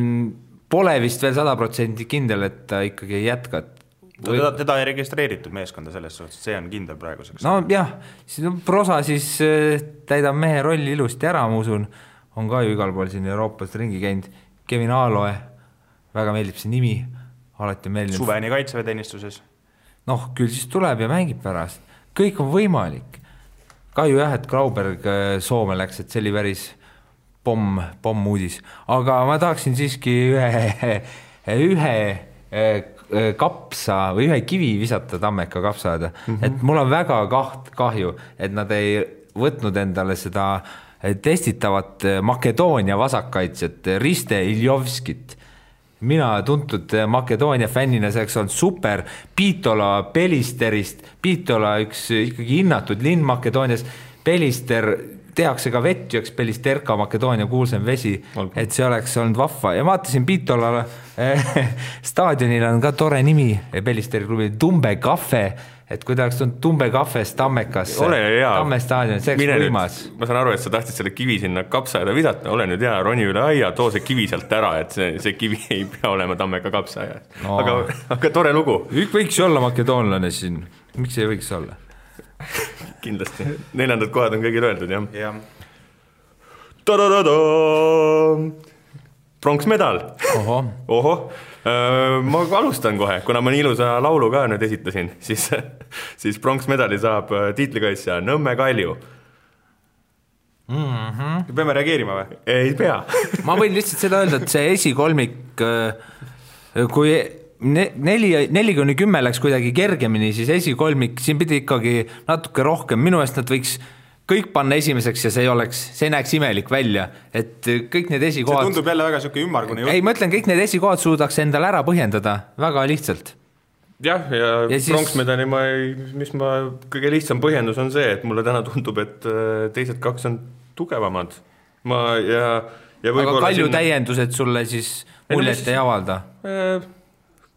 pole vist veel sada protsenti kindel, et ta ikkagi ei jätka, et no teda, teda ei registreeritud meeskonda selles suhtes, see on kindel praeguseks. nojah, Prosa siis äh, täidab mehe rolli ilusti ära, ma usun, on ka ju igal pool siin Euroopas ringi käinud, Kevin Aaloe, väga meeldib see nimi, alati on meeldinud. suveni kaitseväeteenistuses. noh, küll siis tuleb ja mängib pärast, kõik on võimalik. kahju jah, et Grauberg äh, Soome läks, et see oli päris pomm, pommuudis, aga ma tahaksin siiski ühe, ühe äh, kapsa või ühe kivi visata Tammeka kapsaaeda mm, -hmm. et mul on väga kaht-, kahju, et nad ei võtnud endale seda testitavat Makedoonia vasakkaitsjat Riste Iljovskit. mina tuntud Makedoonia fännina, see oleks olnud super, Piitola Pelisterist, Piitola üks ikkagi hinnatud linn Makedoonias, Pelister tehakse ka vett ju, eks Pelisterka, Makedoonia kuulsam vesi, et see oleks olnud vahva. Ja vaatasin Pitolale eh, staadionil on ka tore nimi Pelisteri klubil, Tumbe Cafe, et kui ta oleks tulnud Tumbe Cafe'st Tammekasse, Tamme staadionil, see oleks võimas. ma saan aru, et sa tahtsid selle kivi sinna kapsaaeda visata, ole nüüd hea, roni üle aia, too see kivi sealt ära, et see, see kivi ei pea olema Tammeka kapsaaia no.. aga, aga tore lugu. võiks ju olla makedoonlane siin, miks ei võiks olla kindlasti, neljandad kohad on kõigil öeldud, jah ja. pronksmedal. ohoh, ohoh, ma alustan kohe, kuna ma nii ilusa laulu ka nüüd esitasin, siis, siis pronksmedali saab tiitlikaitsja Nõmme Kalju mm. -hmm. peame reageerima või? ei pea ma võin lihtsalt seda öelda, et see esikolmik, kui ne-, neli, neli kuni kümme läks kuidagi kergemini, siis esikolmik, siin pidi ikkagi natuke rohkem, minu meelest nad võiks kõik panna esimeseks ja see ei oleks, see ei näeks imelik välja, et kõik need esikohad. see tundub jälle väga niisugune ümmargune jutt. ei, ma ütlen, kõik need esikohad suudaks endale ära põhjendada väga lihtsalt. jah, ja, ja siis... pronksmedali ma ei, mis ma, kõige lihtsam põhjendus on see, et mulle täna tundub, et äh, teised kaks on tugevamad. ma ja, ja aga Kalju siin... täiendused sulle siis muljet ei, avalda äh,?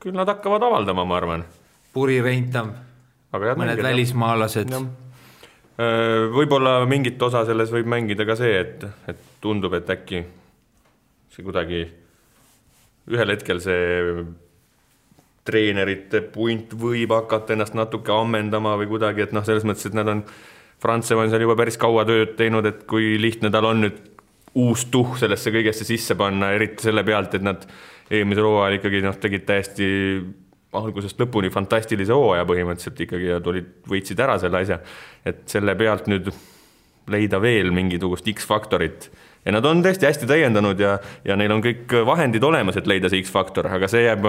Küll nad hakkavad avaldama, ma arvan. Puri Reintam, mõned mängid, välismaalased. võib-olla mingit osa selles võib mängida ka see, et, et tundub, et äkki see kuidagi ühel hetkel see treenerite punt võib hakata ennast natuke ammendama või kuidagi, et noh, selles mõttes, et nad on, Frantsev on seal juba päris kaua tööd teinud, et kui lihtne tal on nüüd uus tuhh sellesse kõigesse sisse panna, eriti selle pealt, et nad eelmisel hooajal ikkagi noh, tegid täiesti algusest lõpuni fantastilise hooaja põhimõtteliselt ikkagi ja tulid, võitsid ära selle asja. et selle pealt nüüd leida veel mingisugust X-faktorit. Ja nad on tõesti hästi täiendanud ja, ja neil on kõik vahendid olemas, et leida see X-faktor, aga see jääb,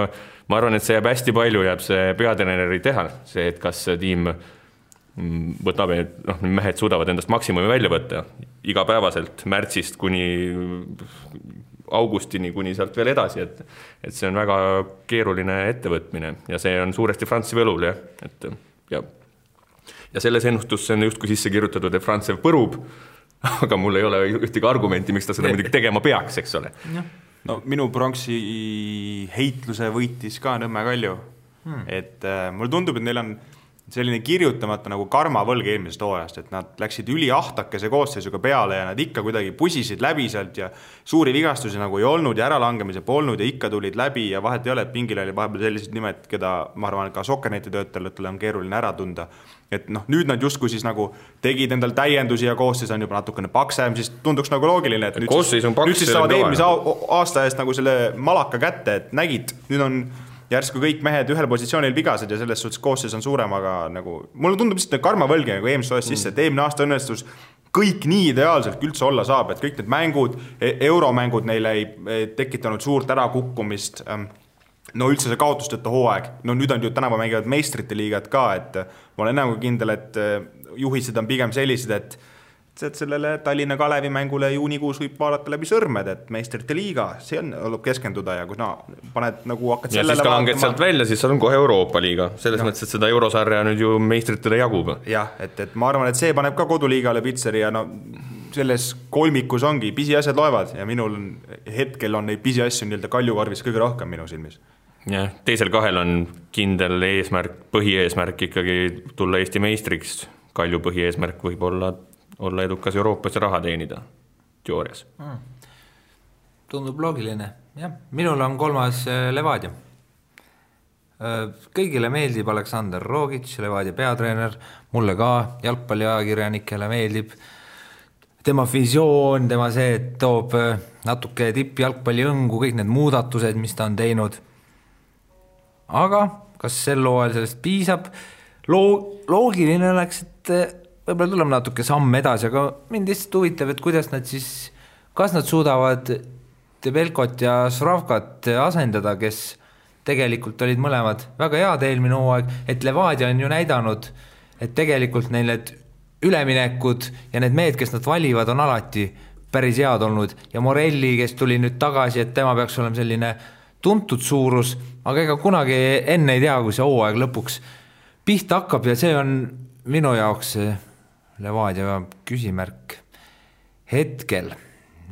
ma arvan, et see jääb hästi palju, jääb see peatreeneri teha, see, et kas tiim võtab, noh, mehed suudavad endast maksimumi välja võtta. Igapäevaselt märtsist kuni augustini kuni sealt veel edasi, et et see on väga keeruline ettevõtmine ja see on suuresti Frantsevi õlul jah, et ja ja selles ennustusse on justkui sisse kirjutatud, et Frantsev põrub, aga mul ei ole ühtegi argumenti, miks ta seda muidugi tegema peaks, eks ole. no minu pronksi heitluse võitis ka Nõmme Kalju hmm., et äh, mulle tundub, et neil on selline kirjutamata nagu karmavõlg eelmisest hooajast, et nad läksid üliahtakese koosseisuga peale ja nad ikka kuidagi pusisid läbi sealt ja suuri vigastusi nagu ei olnud ja äralangemise polnud ja ikka tulid läbi ja vahet ei ole, et pingil oli vahepeal sellised nimed, keda ma arvan, ka Sokkerneti töötajatel on keeruline ära tunda. et noh, nüüd nad justkui siis nagu tegid endal täiendusi ja koosseis on juba natukene paksem, siis tunduks nagu loogiline, et nüüd koosseis on paks, nüüd siis saavad eelmise aasta eest nagu selle malaka kätte, et nägid, nüüd on järsku kõik mehed ühel positsioonil vigased ja selles suhtes koosseis on suurem, aga nagu mulle tundub lihtsalt nagu karmavõlg nagu eelmisest aastast sisse, et eelmine aasta õnnestus kõik nii ideaalselt kui üldse olla saab, et kõik need mängud, euromängud neile ei tekitanud suurt ärakukkumist. no üldse see kaotusteta hooaeg, no nüüd on ju tänapäeval mängivad meistrite liigat ka, et ma olen enam kui kindel, et eh, juhised on pigem sellised, et et sellele Tallinna Kalevi mängule juunikuus võib vaadata läbi sõrmede, et meistrite liiga, see on, tuleb keskenduda ja kui no paned nagu hakkad ja siis ka langed sealt välja, siis on kohe Euroopa liiga, selles no. mõttes, et seda eurosarja nüüd ju meistritele jagub. jah, et, et ma arvan, et see paneb ka koduliigale pitseri ja no selles kolmikus ongi, pisiasjad loevad ja minul on, hetkel on neid pisiasju nii-öelda kaljukarvis kõige rohkem minu silmis. jah, teisel kahel on kindel eesmärk, põhieesmärk ikkagi tulla Eesti meistriks, Kalju põhieesmärk võib olla olla edukas Euroopas ja raha teenida, teoorias mm.. tundub loogiline, jah, minul on kolmas äh, Levadia. Äh, kõigile meeldib Aleksandr Rogic, Levadia peatreener, mulle ka, jalgpalliajakirjanikele meeldib tema visioon, tema see, et toob äh, natuke tippjalgpalli õngu, kõik need muudatused, mis ta on teinud. aga kas sel hooajal sellest piisab? loo-, loogiline oleks, et võib-olla tuleme natuke samm edasi, aga mind lihtsalt huvitab, et kuidas nad siis, kas nad suudavad Debelkot ja Sravkat asendada, kes tegelikult olid mõlemad väga head eelmine hooaeg, et Levadia on ju näidanud, et tegelikult neil need üleminekud ja need mehed, kes nad valivad, on alati päris head olnud. Ja Morelli, kes tuli nüüd tagasi, et tema peaks olema selline tuntud suurus, aga ega kunagi enne ei tea, kui see hooaeg lõpuks pihta hakkab ja see on minu jaoks Levadia küsimärk hetkel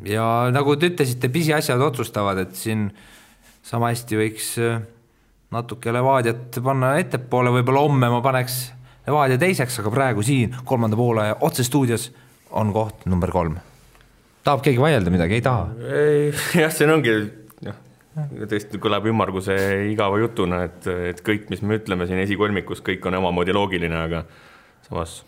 ja nagu te ütlesite, pisiasjad otsustavad, et siin sama hästi võiks äh, natuke Levadiat panna ettepoole, võib-olla homme ma paneks Levadia teiseks, aga praegu siin kolmanda poole otsestuudios on koht number kolm. tahab keegi vaielda midagi, ei taha? jah, see ongi jah, tõesti kõlab ümmarguse igava jutuna, et, et kõik, mis me ütleme siin esikolmikus, kõik on omamoodi loogiline, aga samas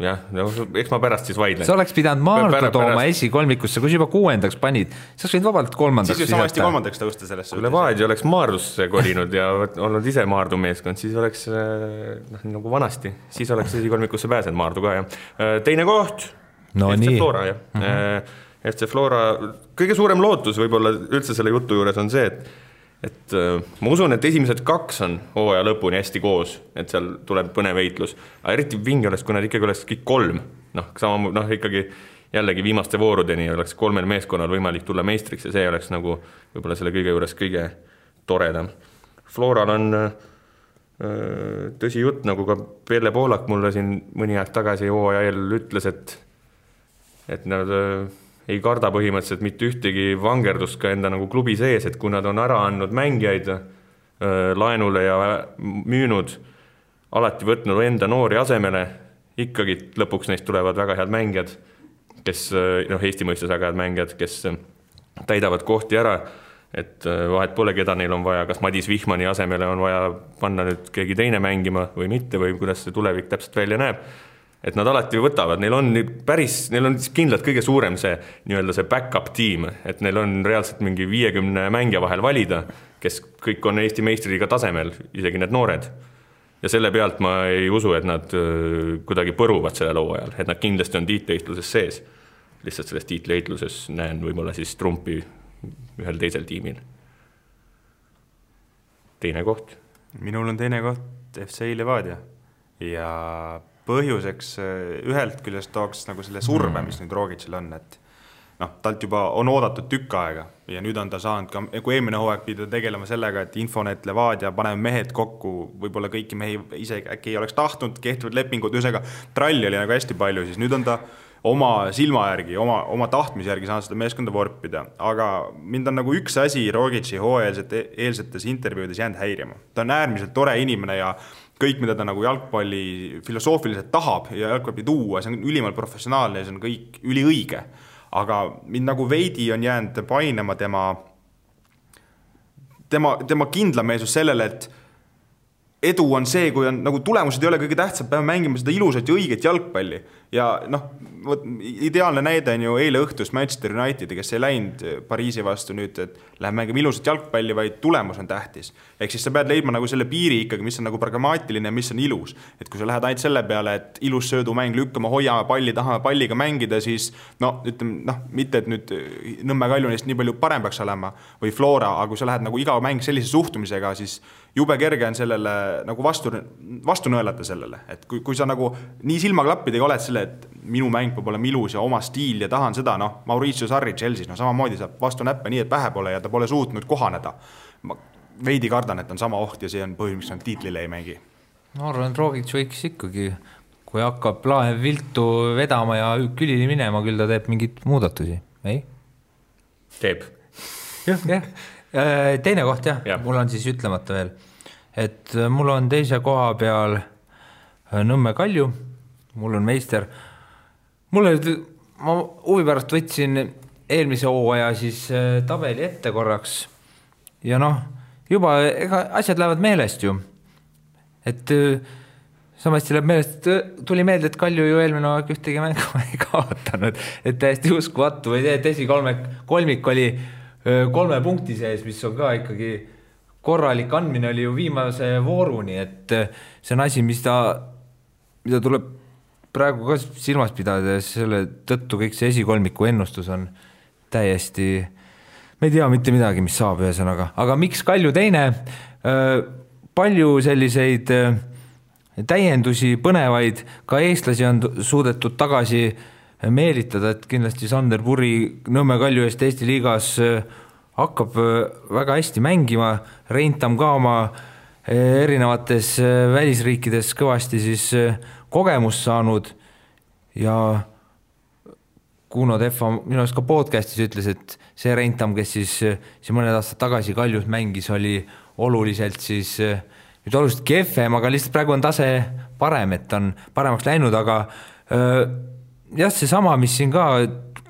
jah, no eks ma pärast siis vaidlen. sa oleks pidanud Maardu tooma esikolmikusse, kui sa juba kuuendaks panid, sa oleks võinud vabalt kolmandaks siis ju sama hästi kolmandaks tõusta sellesse. kui Levadia oleks Maardusse kolinud ja olnud ise Maardu meeskond, siis oleks noh, nagu vanasti, siis oleks esikolmikusse pääsenud Maardu ka, jah. Äh, teine koht no,, FC Flora, jah mm. -hmm. FC Flora, kõige suurem lootus võib-olla üldse selle jutu juures on see, et et äh, ma usun, et esimesed kaks on hooaja lõpuni hästi koos, et seal tuleb põnev heitlus, aga eriti vinge oleks, kui nad ikkagi oleks kõik kolm, noh, sama, noh ikkagi jällegi viimaste voorudeni oleks kolmel meeskonnal võimalik tulla meistriks ja see oleks nagu võib-olla selle kõige juures kõige toredam. Floral on äh, tõsi jutt, nagu ka Pelle Poolak mulle siin mõni aeg tagasi hooaja eel ütles, et et nad äh, ei karda põhimõtteliselt mitte ühtegi vangerdust ka enda nagu klubi sees, et kui nad on ära andnud mängijaid äh, laenule ja müünud, alati võtnud enda noori asemele, ikkagi lõpuks neist tulevad väga head mängijad, kes noh, Eesti mõistes väga head mängijad, kes täidavad kohti ära, et vahet pole, keda neil on vaja, kas Madis Vihmani asemele on vaja panna nüüd keegi teine mängima või mitte või kuidas see tulevik täpselt välja näeb et nad alati võtavad, neil on päris, neil on kindlalt kõige suurem see nii-öelda see back-up tiim, et neil on reaalselt mingi viiekümne mängija vahel valida, kes kõik on Eesti meistriliiga tasemel, isegi need noored. ja selle pealt ma ei usu, et nad kuidagi põruvad sellel hooajal, et nad kindlasti on tiitliheitluses sees. lihtsalt selles tiitliheitluses näen võib-olla siis trumpi ühel teisel tiimil. teine koht. minul on teine koht FC Levadia ja põhjuseks äh, ühelt küljest tooks nagu selle surve, mm. mis nüüd Rogicil on, et noh, talt juba on oodatud tükk aega ja nüüd on ta saanud ka, kui eelmine hooaeg pidi tegelema sellega, et Infonet, Levadia, paneme mehed kokku, võib-olla kõiki mehi ise äkki ei oleks tahtnud, kehtivad lepingud, ühesõnaga tralli oli nagu hästi palju, siis nüüd on ta oma silma järgi, oma, oma tahtmise järgi saanud seda meeskonda vorpida, aga mind on nagu üks asi Rogitši hooajaliste, eelsetes intervjuudes jäänud häirima. ta on äärmiselt tore inimene ja kõik, mida ta nagu jalgpalli filosoofiliselt tahab ja jalgpalli tuua, see on ülimalt professionaalne ja see on kõik üliõige. aga mind nagu veidi on jäänud painama tema, tema, tema kindlameelsus sellele, et edu on see, kui on nagu tulemused ei ole kõige tähtsam, peame mängima seda ilusat ja õiget jalgpalli ja noh, vot ideaalne näide on ju eile õhtust Manchester Unitedi, kes ei läinud Pariisi vastu nüüd, et lähme mängime ilusat jalgpalli, vaid tulemus on tähtis. ehk siis sa pead leidma nagu selle piiri ikkagi, mis on nagu pragmaatiline ja mis on ilus. et kui sa lähed ainult selle peale, et ilus söödumäng, lükkame, hoiame palli, tahame palliga mängida, siis no ütleme noh, mitte et nüüd Nõmme Kalju neist nii palju parem peaks olema või Flora, aga kui sa lähed nagu iga mäng sellise suhtumisega, siis jube kerge on sellele nagu vastu, vastu nõelata sellele, et kui, kui sa nagu nii silmaklappidega oled selle, et minu mäng peab olema ilus ja oma stiil ja tahan seda, noh, Mauricio Sarri Chelsea's, no samamoodi saab vastu näppe nii, et pähe pole ja ta pole suutnud kohaneda. ma veidi kardan, et on sama oht ja see on põhjus, miks nad tiitlile ei mängi. ma arvan, et Rogic võiks ikkagi, kui hakkab laev viltu vedama ja külili minema, küll ta teeb mingeid muudatusi, ei? teeb. jah, jah Äh, teine koht jah ja., mul on siis ütlemata veel, et mul on teise koha peal äh, Nõmme Kalju, mul on meister. mulle, ma huvi pärast võtsin eelmise hooaja siis tabeli ette korraks ja noh, juba ega asjad lähevad meelest ju. et samasti läheb meelest, tuli meelde, et Kalju ju eelmine aeg ühtegi mängu ei kaotanud, et täiesti uskumatu või see, et esikolmek, kolmik oli kolme punkti sees, mis on ka ikkagi korralik andmine oli ju viimase vooruni, et see on asi, mis ta, mida tuleb praegu ka silmas pidada ja selle tõttu kõik see esikolmiku ennustus on täiesti, me ei tea mitte midagi, mis saab, ühesõnaga, aga miks Kalju teine? palju selliseid täiendusi, põnevaid, ka eestlasi on suudetud tagasi meelitada, et kindlasti Sander Puri Nõmme Kalju eest Eesti liigas hakkab väga hästi mängima, Reintam ka oma erinevates välisriikides kõvasti siis kogemust saanud ja Kuno Tehva minu arust ka podcast'is ütles, et see Reintam, kes siis siin mõned aastad tagasi Kaljus mängis, oli oluliselt siis nüüd oluliselt kehvem, aga lihtsalt praegu on tase parem, et on paremaks läinud, aga jah, seesama, mis siin ka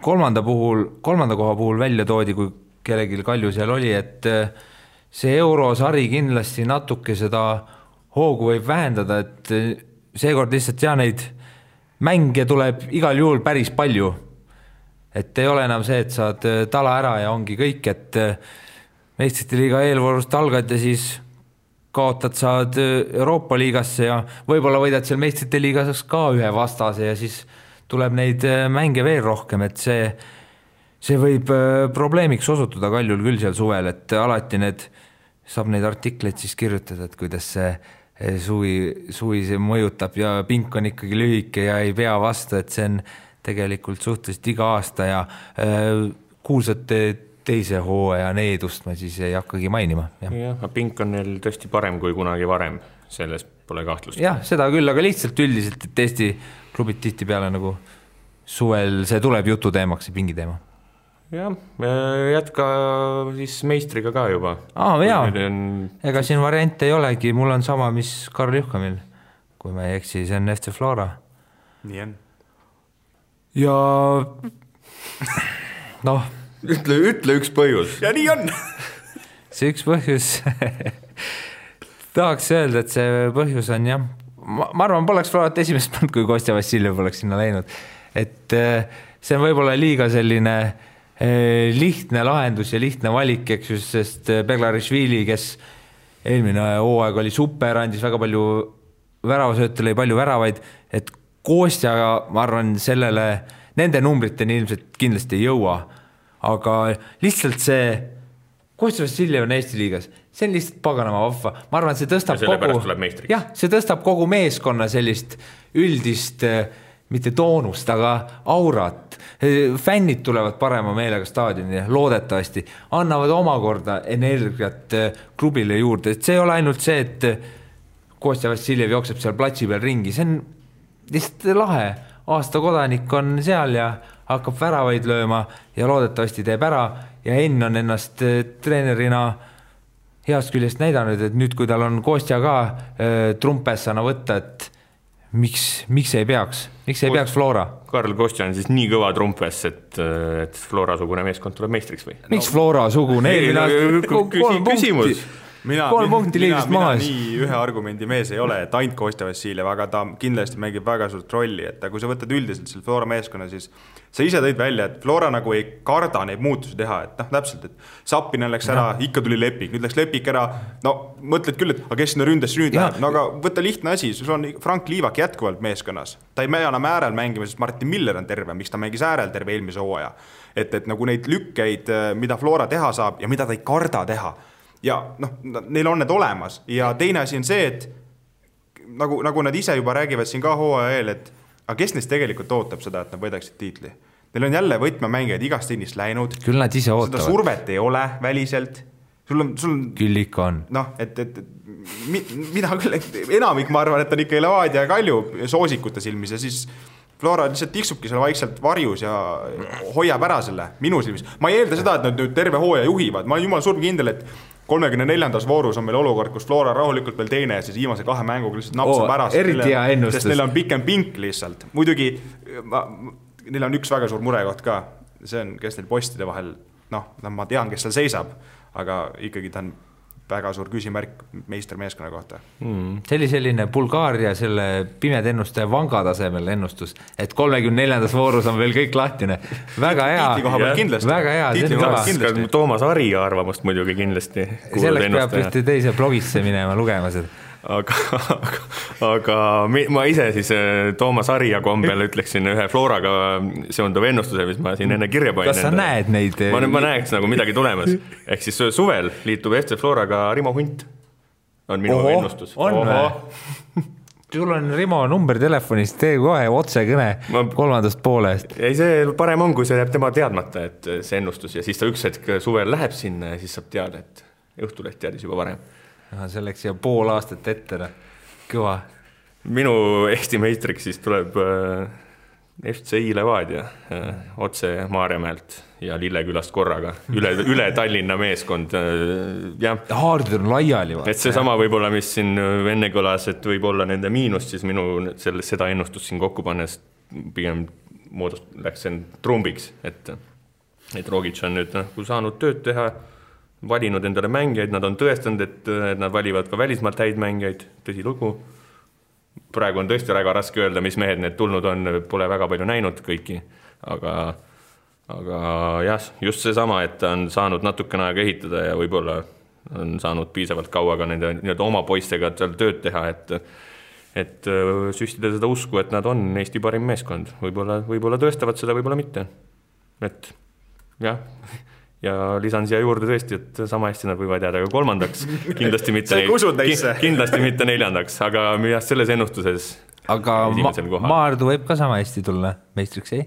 kolmanda puhul, kolmanda koha puhul välja toodi, kui kellelgi Kalju seal oli, et see eurosari kindlasti natuke seda hoogu võib vähendada, et seekord lihtsalt ja neid mänge tuleb igal juhul päris palju. et ei ole enam see, et saad eh, tala ära ja ongi kõik, et meistrite liiga eelvoorust algad ja siis kaotad, saad Euroopa liigasse ja võib-olla võidad seal meistrite liigas ka ühe vastase ja siis tuleb neid äh, mänge veel rohkem, et see, see võib äh, probleemiks osutuda Kaljul küll seal suvel, et alati need, saab neid artikleid siis kirjutada, et kuidas see äh, suvi, suvi see mõjutab ja pink on ikkagi lühike ja ei pea vastu, et see on tegelikult suhteliselt iga aasta ja kuulsate teise hooaja needust ma siis ei hakkagi mainima. jah, aga pink on neil tõesti parem kui kunagi varem, selles pole kahtlust. jah, seda küll, aga lihtsalt üldiselt, et Eesti klubid tihtipeale nagu suvel, see tuleb jututeemaks, see pingiteema. Jah, jätka siis meistriga ka juba. aa, jaa ega siin variante ei olegi, mul on sama, mis Karl Juhkamil, kui ma ei eksi, see on FC Flora. nii on. ja noh. ütle, ütle üks põhjus. ja nii on see üks põhjus tahaks öelda, et see põhjus on jah, ma, ma arvan, poleks Florat esimest pannud, kui Kostja Vassiljev poleks sinna läinud. et äh, see on võib-olla liiga selline äh, lihtne lahendus ja lihtne valik, eks ju, sest äh, Beglarišvili, kes eelmine hooaeg oli super, andis väga palju väravasööte, lõi palju väravaid, et Kostja, ma arvan, sellele, nende numbriteni ilmselt kindlasti ei jõua. aga lihtsalt see, Kostja Vassiljev on Eesti liigas see on lihtsalt paganama vahva, ma arvan, see tõstab kogu, jah, see tõstab kogu meeskonna sellist üldist mitte toonust, aga aurat. fännid tulevad parema meelega staadionile, loodetavasti, annavad omakorda energiat eh, klubile juurde, et see ei ole ainult see, et Kostja Vassiljev jookseb seal platsi peal ringi, see on lihtsalt lahe, aasta kodanik on seal ja hakkab väravaid lööma ja loodetavasti teeb ära. Ja Enn on ennast eh, treenerina heast küljest näidanud, et nüüd, kui tal on Kostja ka trumpessana võtta, et miks, miks ei peaks, miks ei peaks Flora? Karl Kostja on siis nii kõva trumpes, et, et Flora-sugune meeskond tuleb meistriks või? miks no, Flora sugune Ei, eelmine aasta kü- küsi- küsimus. Mina, kolm punkti liigist maas. nii ühe argumendi mees ei ole, et ainult Kostja Vassiljev, aga ta kindlasti mängib väga suurt rolli, et kui sa võtad üldiselt selle Flora meeskonna, siis sa ise tõid välja, et Flora nagu ei karda neid muutusi teha, et noh, täpselt, et Sapinen läks ära, ikka tuli Lepik, nüüd läks Lepik ära, no mõtled küll, et aga kes sinna ründasse nüüd läheb, no aga võta lihtne asi, sul on Frank Liivak jätkuvalt meeskonnas, ta ei pea enam äärel mängima, sest Martin Miller on terve, miks ta mängis äärel terve eelmise hooaja. et, et nagu neid lükkeid, mida Flora teha saab ja mida ta ei karda teha ja noh, neil on need olemas ja teine asi on see, et nagu, nagu nad ise juba räägivad siin ka hooaja eel, et aga kes neist tegelikult ootab seda, et nad võidaksid tiitli? Neil on jälle võtmemängijaid igast tiimist läinud, küll nad ise seda ootavad, survet ei ole väliselt, sul on, sul on küll ikka on. noh, et, et et mi, mina küll, enamik, ma arvan, et on ikka Levadia ja Kalju soosikute silmis ja siis Flora lihtsalt tiksubki seal vaikselt varjus ja hoiab ära selle minu silmis. ma ei eelda seda, et nad nüüd terve hooaja juhivad, ma olen jumala surmkindel, et kolmekümne neljandas voorus on meil olukord, kus Flora rahulikult veel teine ja siis viimase kahe mänguga lihtsalt napsab Oo, ära. eriti hea ennustus. sest neil on pikem pink lihtsalt, muidugi ma, neil on üks väga suur murekoht ka, see on, kes neil postide vahel, noh, ma tean, kes seal seisab, aga ikkagi ta on väga suur küsimärk meistermeeskonna kohta. see oli selline Bulgaaria selle pimeda ennustaja vanga tasemel ennustus, et kolmekümne neljandas voorus on veel kõik lahtine. väga hea, tiitli koha pealt kindlasti. väga hea. Toomas Harija arvamust muidugi kindlasti. selleks peab ühte teise blogisse minema lugema seda. Aga, aga, aga ma ise siis eh, Toomas Harija kombel ütleksin ühe Floraga seonduva ennustuse, mis ma siin enne kirja panin. kas sa näed neid? ma, ma näeks nagu midagi tulemas, ehk siis suvel liitub FC Floraga Rimo Hunt, on minu Ohoh, ennustus. on või? sul on Rimo number telefonis, tee kohe otsekõne Ma- kolmandast poolest. ei, see parem on, kui see jääb tema teadmata, et see ennustus ja siis ta üks hetk suvel läheb sinna ja siis saab teada, et Õhtuleht teadis juba varem. Selleks jääb pool aastat ette, noh, kõva. minu Eesti meistriks siis tuleb äh, FCI Levadia äh, otse Maarjamäelt ja Lillekülast korraga, üle, üle Tallinna meeskond äh,, jah. haardid on laiali. et seesama võib-olla, mis siin enne kõlas, et võib-olla nende miinust, siis minu selle, seda ennustust siin kokku pannes pigem moodust-, läks see trumbiks, et et Rogic on nüüd nagu saanud tööd teha, valinud endale mängijaid, nad on tõestanud, et, et nad valivad ka välismaalt häid mängijaid, tõsilugu. praegu on tõesti väga raske öelda, mis mehed need tulnud on, pole väga palju näinud kõiki, aga aga jah, just seesama, et ta on saanud natukene aega ehitada ja võib-olla on saanud piisavalt kaua ka nende nii-öelda oma poistega seal tööd teha, et et äh, süstida seda usku, et nad on Eesti parim meeskond, võib-olla, võib-olla tõestavad seda, võib-olla mitte. et jah, ja lisan siia juurde tõesti, et sama hästi nad võivad jääda ka kolmandaks, kindlasti mitte kindlasti mitte neljandaks, aga jah, selles ennustuses aga ma. Maardu võib ka sama hästi tulla meistriks, ei?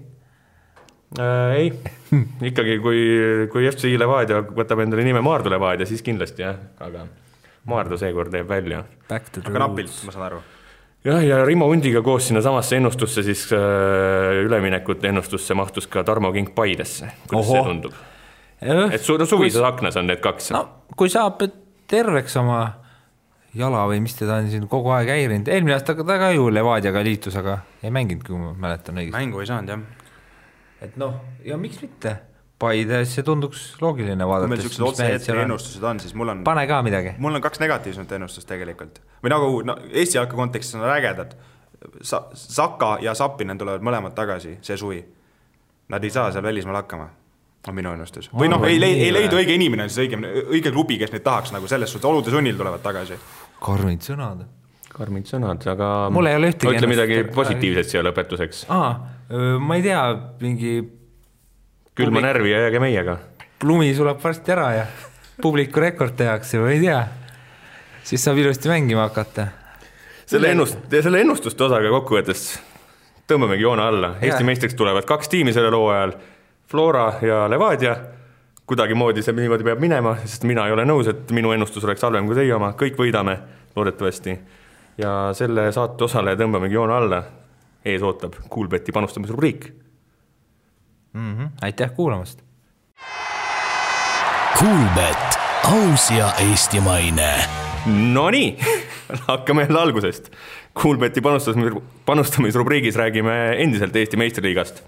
äh, ei, ikkagi kui, kui FCI Levadia võtab endale nime Maardu Levadia, siis kindlasti jah, aga Maardu seekord jääb välja. Aga napilt, ma saan aru. jah, ja Rimo Hundiga koos sinnasamasse ennustusse siis äh, üleminekute ennustusse mahtus ka Tarmo Kink Paidesse, kuidas see Ohoh. tundub? Et su, suvises aknas on need kaks no kui saab terveks oma jala või mis teda on siin kogu aeg häirinud, eelmine aasta ta ka ju Levadiaga liitus, aga ei mänginud, kui ma mäletan õigesti. mängu ei saanud jah. et noh, ja miks mitte, Paides see tunduks loogiline kui vaadata. meil siuksed otse-hetke ennustused on, siis mul on, pane ka midagi. mul on kaks negatiivset ennustust tegelikult või nagu no, Eesti jalka kontekstis on ägedad. Sa-, Saka ja Sapinen tulevad mõlemad tagasi see suvi. Nad ei saa seal välismaal hakkama, on minu ennustus. või noh, ei, ei, ei leida õige inimene, siis õige, õige klubi, kes neid tahaks nagu selles suhtes, olude sunnil tulevad tagasi. karmid sõnad. karmid sõnad, aga Mul ei ole ühtegi ütle midagi positiivset siia lõpetuseks. aa, ma ei tea, mingi külma närvi ja jääge meiega. lumi sulab varsti ära ja publiku rekord tehakse või ei tea. siis saab ilusti mängima hakata. selle ennust-, selle ennustuste osaga kokkuvõttes tõmbamegi joone alla, Eesti meistriks tulevad kaks tiimi sellel hooajal, Flora ja Levadia. kuidagimoodi see niimoodi peab minema, sest mina ei ole nõus, et minu ennustus oleks halvem kui teie oma, kõik võidame loodetavasti. ja selle saate osale tõmbamegi joone alla. ees ootab Kuulbeti panustamisrubriik. mm. -hmm. aitäh kuulamast. Kuulbet, aus ja eestimaine. Nonii, hakkame jälle algusest. Kuulbeti panustamis, panustamisrubriigis räägime endiselt Eesti meistriliigast.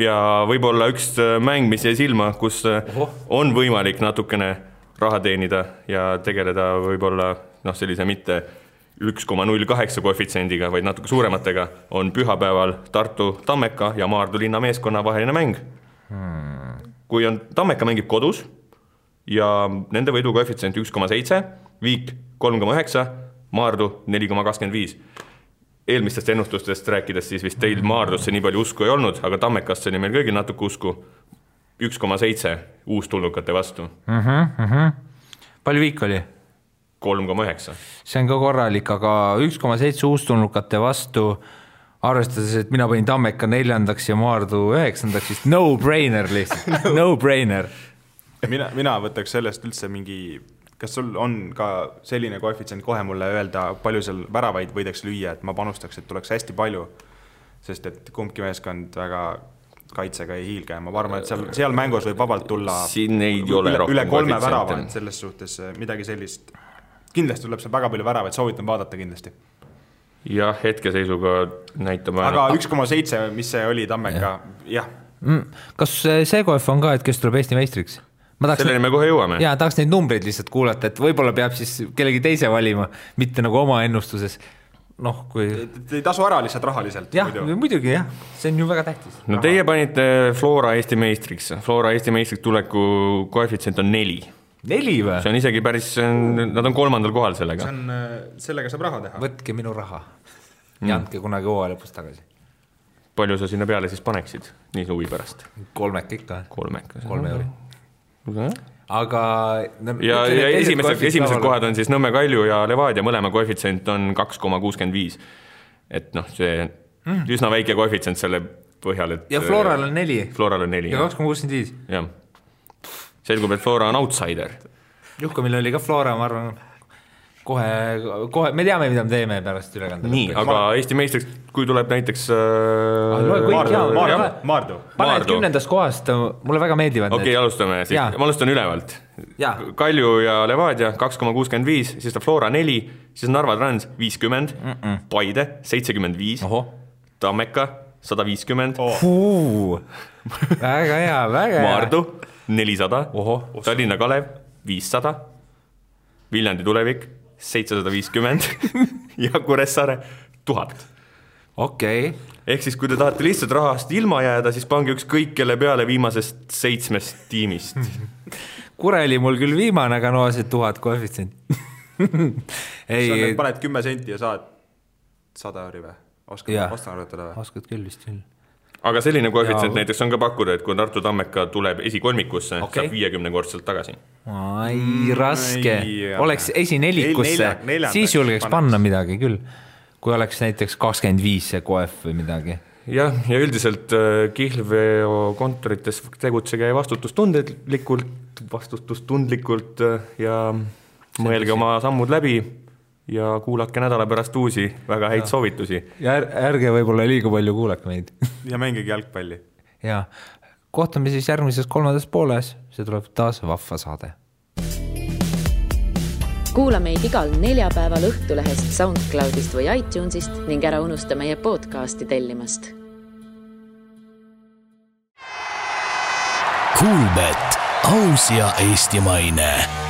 Ja võib-olla üks mäng, mis jäi silma, kus Ohoh. on võimalik natukene raha teenida ja tegeleda võib-olla noh, sellise mitte üks koma null kaheksa koefitsiendiga, vaid natuke suurematega, on pühapäeval Tartu Tammeka ja Maardu linna meeskonna vaheline mäng hmm.. kui on, Tammeka mängib kodus ja nende võidu koefitsient üks koma seitse, Viik kolm koma üheksa, Maardu neli koma kakskümmend viis. Eelmistest ennustustest rääkides siis vist teil Maardusse nii palju usku ei olnud, aga Tammekasse oli meil kõigil natuke usku. üks koma seitse uustulnukate vastu, mm. -hmm, mm -hmm. palju viik oli? kolm koma üheksa. see on ka korralik, aga üks koma seitse uustulnukate vastu, arvestades, et mina panin Tammeka neljandaks ja Maardu üheksandaks, siis no-brainer lihtsalt no-brainer. mina, mina võtaks sellest üldse mingi, kas sul on ka selline koefitsient kohe mulle öelda, palju seal väravaid võidakse lüüa, et ma panustaks, et tuleks hästi palju. sest et kumbki meeskond väga kaitsega ei hiilga ja ma arvan, et seal, seal mängus võib vabalt tulla Siin ei ole üle, rohkem üle kolme värava, et selles suhtes eh, midagi sellist. kindlasti tuleb seal väga palju väravaid, soovitan vaadata kindlasti. jah, hetkeseisuga näitame aga üks koma seitse, mis see oli, Tammeka, jah Mm, kas see koef on ka, et kes tuleb Eesti meistriks? Ma tahaks selleni me kohe jõuame. jaa, tahaks neid numbreid lihtsalt kuulata, et võib-olla peab siis kellegi teise valima, mitte nagu oma ennustuses. noh, kui ei tasu ära lihtsalt rahaliselt. jah, muidugi jah, see on ju väga tähtis. no teie panite Flora Eesti meistriks, Flora Eesti meistriks tuleku koefitsient on neli. neli või see? on isegi päris, nad on kolmandal kohal see sellega. on, sellega saab raha teha. võtke minu raha ja andke kunagi hooaja lõpus tagasi. palju sa sinna peale siis paneksid, nii huvi pärast? kolmek ikka, kolmeka. kolm euri. Aga no, ja, ja esimesed, esimesed kohad on siis Nõmme Kalju ja Levadia, mõlema koefitsient on kaks koma kuuskümmend viis. et noh, see mm. üsna väike koefitsient selle põhjal, et. ja Floral on neli Floral on neli, ja kaks, koma kuuskümmend viis. jah. selgub, et Flora on outsider. Juhkamil oli ka Flora, ma arvan, kohe, kohe, me teame, mida me teeme pärast ülekande. nii, aga Eesti meistriks, kui tuleb näiteks Ah, äh, jaa, Maardu. Maardu, Maardu. pane need Maardu. kümnendast kohast, mulle väga meeldivad okei okay,, alustame siis ma alustan ülevalt. Kalju ja Levadia kaks koma kuuskümmend viis, siis ta Flora neli, siis Narva Trans viiskümmend, Paide seitsekümmend viis, Tammeka sada viiskümmend, väga hea, väga hea. Maardu nelisada Tallinna Kalev viissada, Viljandi Tulevik seitsesada viiskümmend ja Kuressaare tuhat okei okay., ehk siis, kui te tahate lihtsalt rahast ilma jääda, siis pange ükskõik kelle peale viimasest seitsmest tiimist. Kure oli mul küll viimane, aga no see tuhat koefitsient. ei, paned kümme senti ja saad sada euri või? oskad oskan arvutada või? oskad küll vist küll. aga selline koefitsient näiteks on ka pakkuda, et kui Tartu Tammeka tuleb esikolmikusse okay., saab viiekümnekordselt tagasi. ai, raske ei,, oleks neljandaks siis julgeks panna midagi küll. kui oleks näiteks kakskümmend viis see koef või midagi. jah, ja üldiselt äh, kihlveo kontorites tegutsege vastutustundlikult, vastutustundlikult äh, ja mõelge oma sammud läbi ja kuulake nädala pärast uusi väga häid soovitusi. ja är, ärge võib-olla liiga palju kuulake meid. ja mängige jalgpalli. ja kohtume siis järgmises kolmandas pooles, see tuleb taas vahva saade. Kuula meid igal neljapäeval Õhtulehest, SoundCloudist või iTunesist ning ära unusta meie podcasti tellimast. Kuulbet, aus ja eestimaine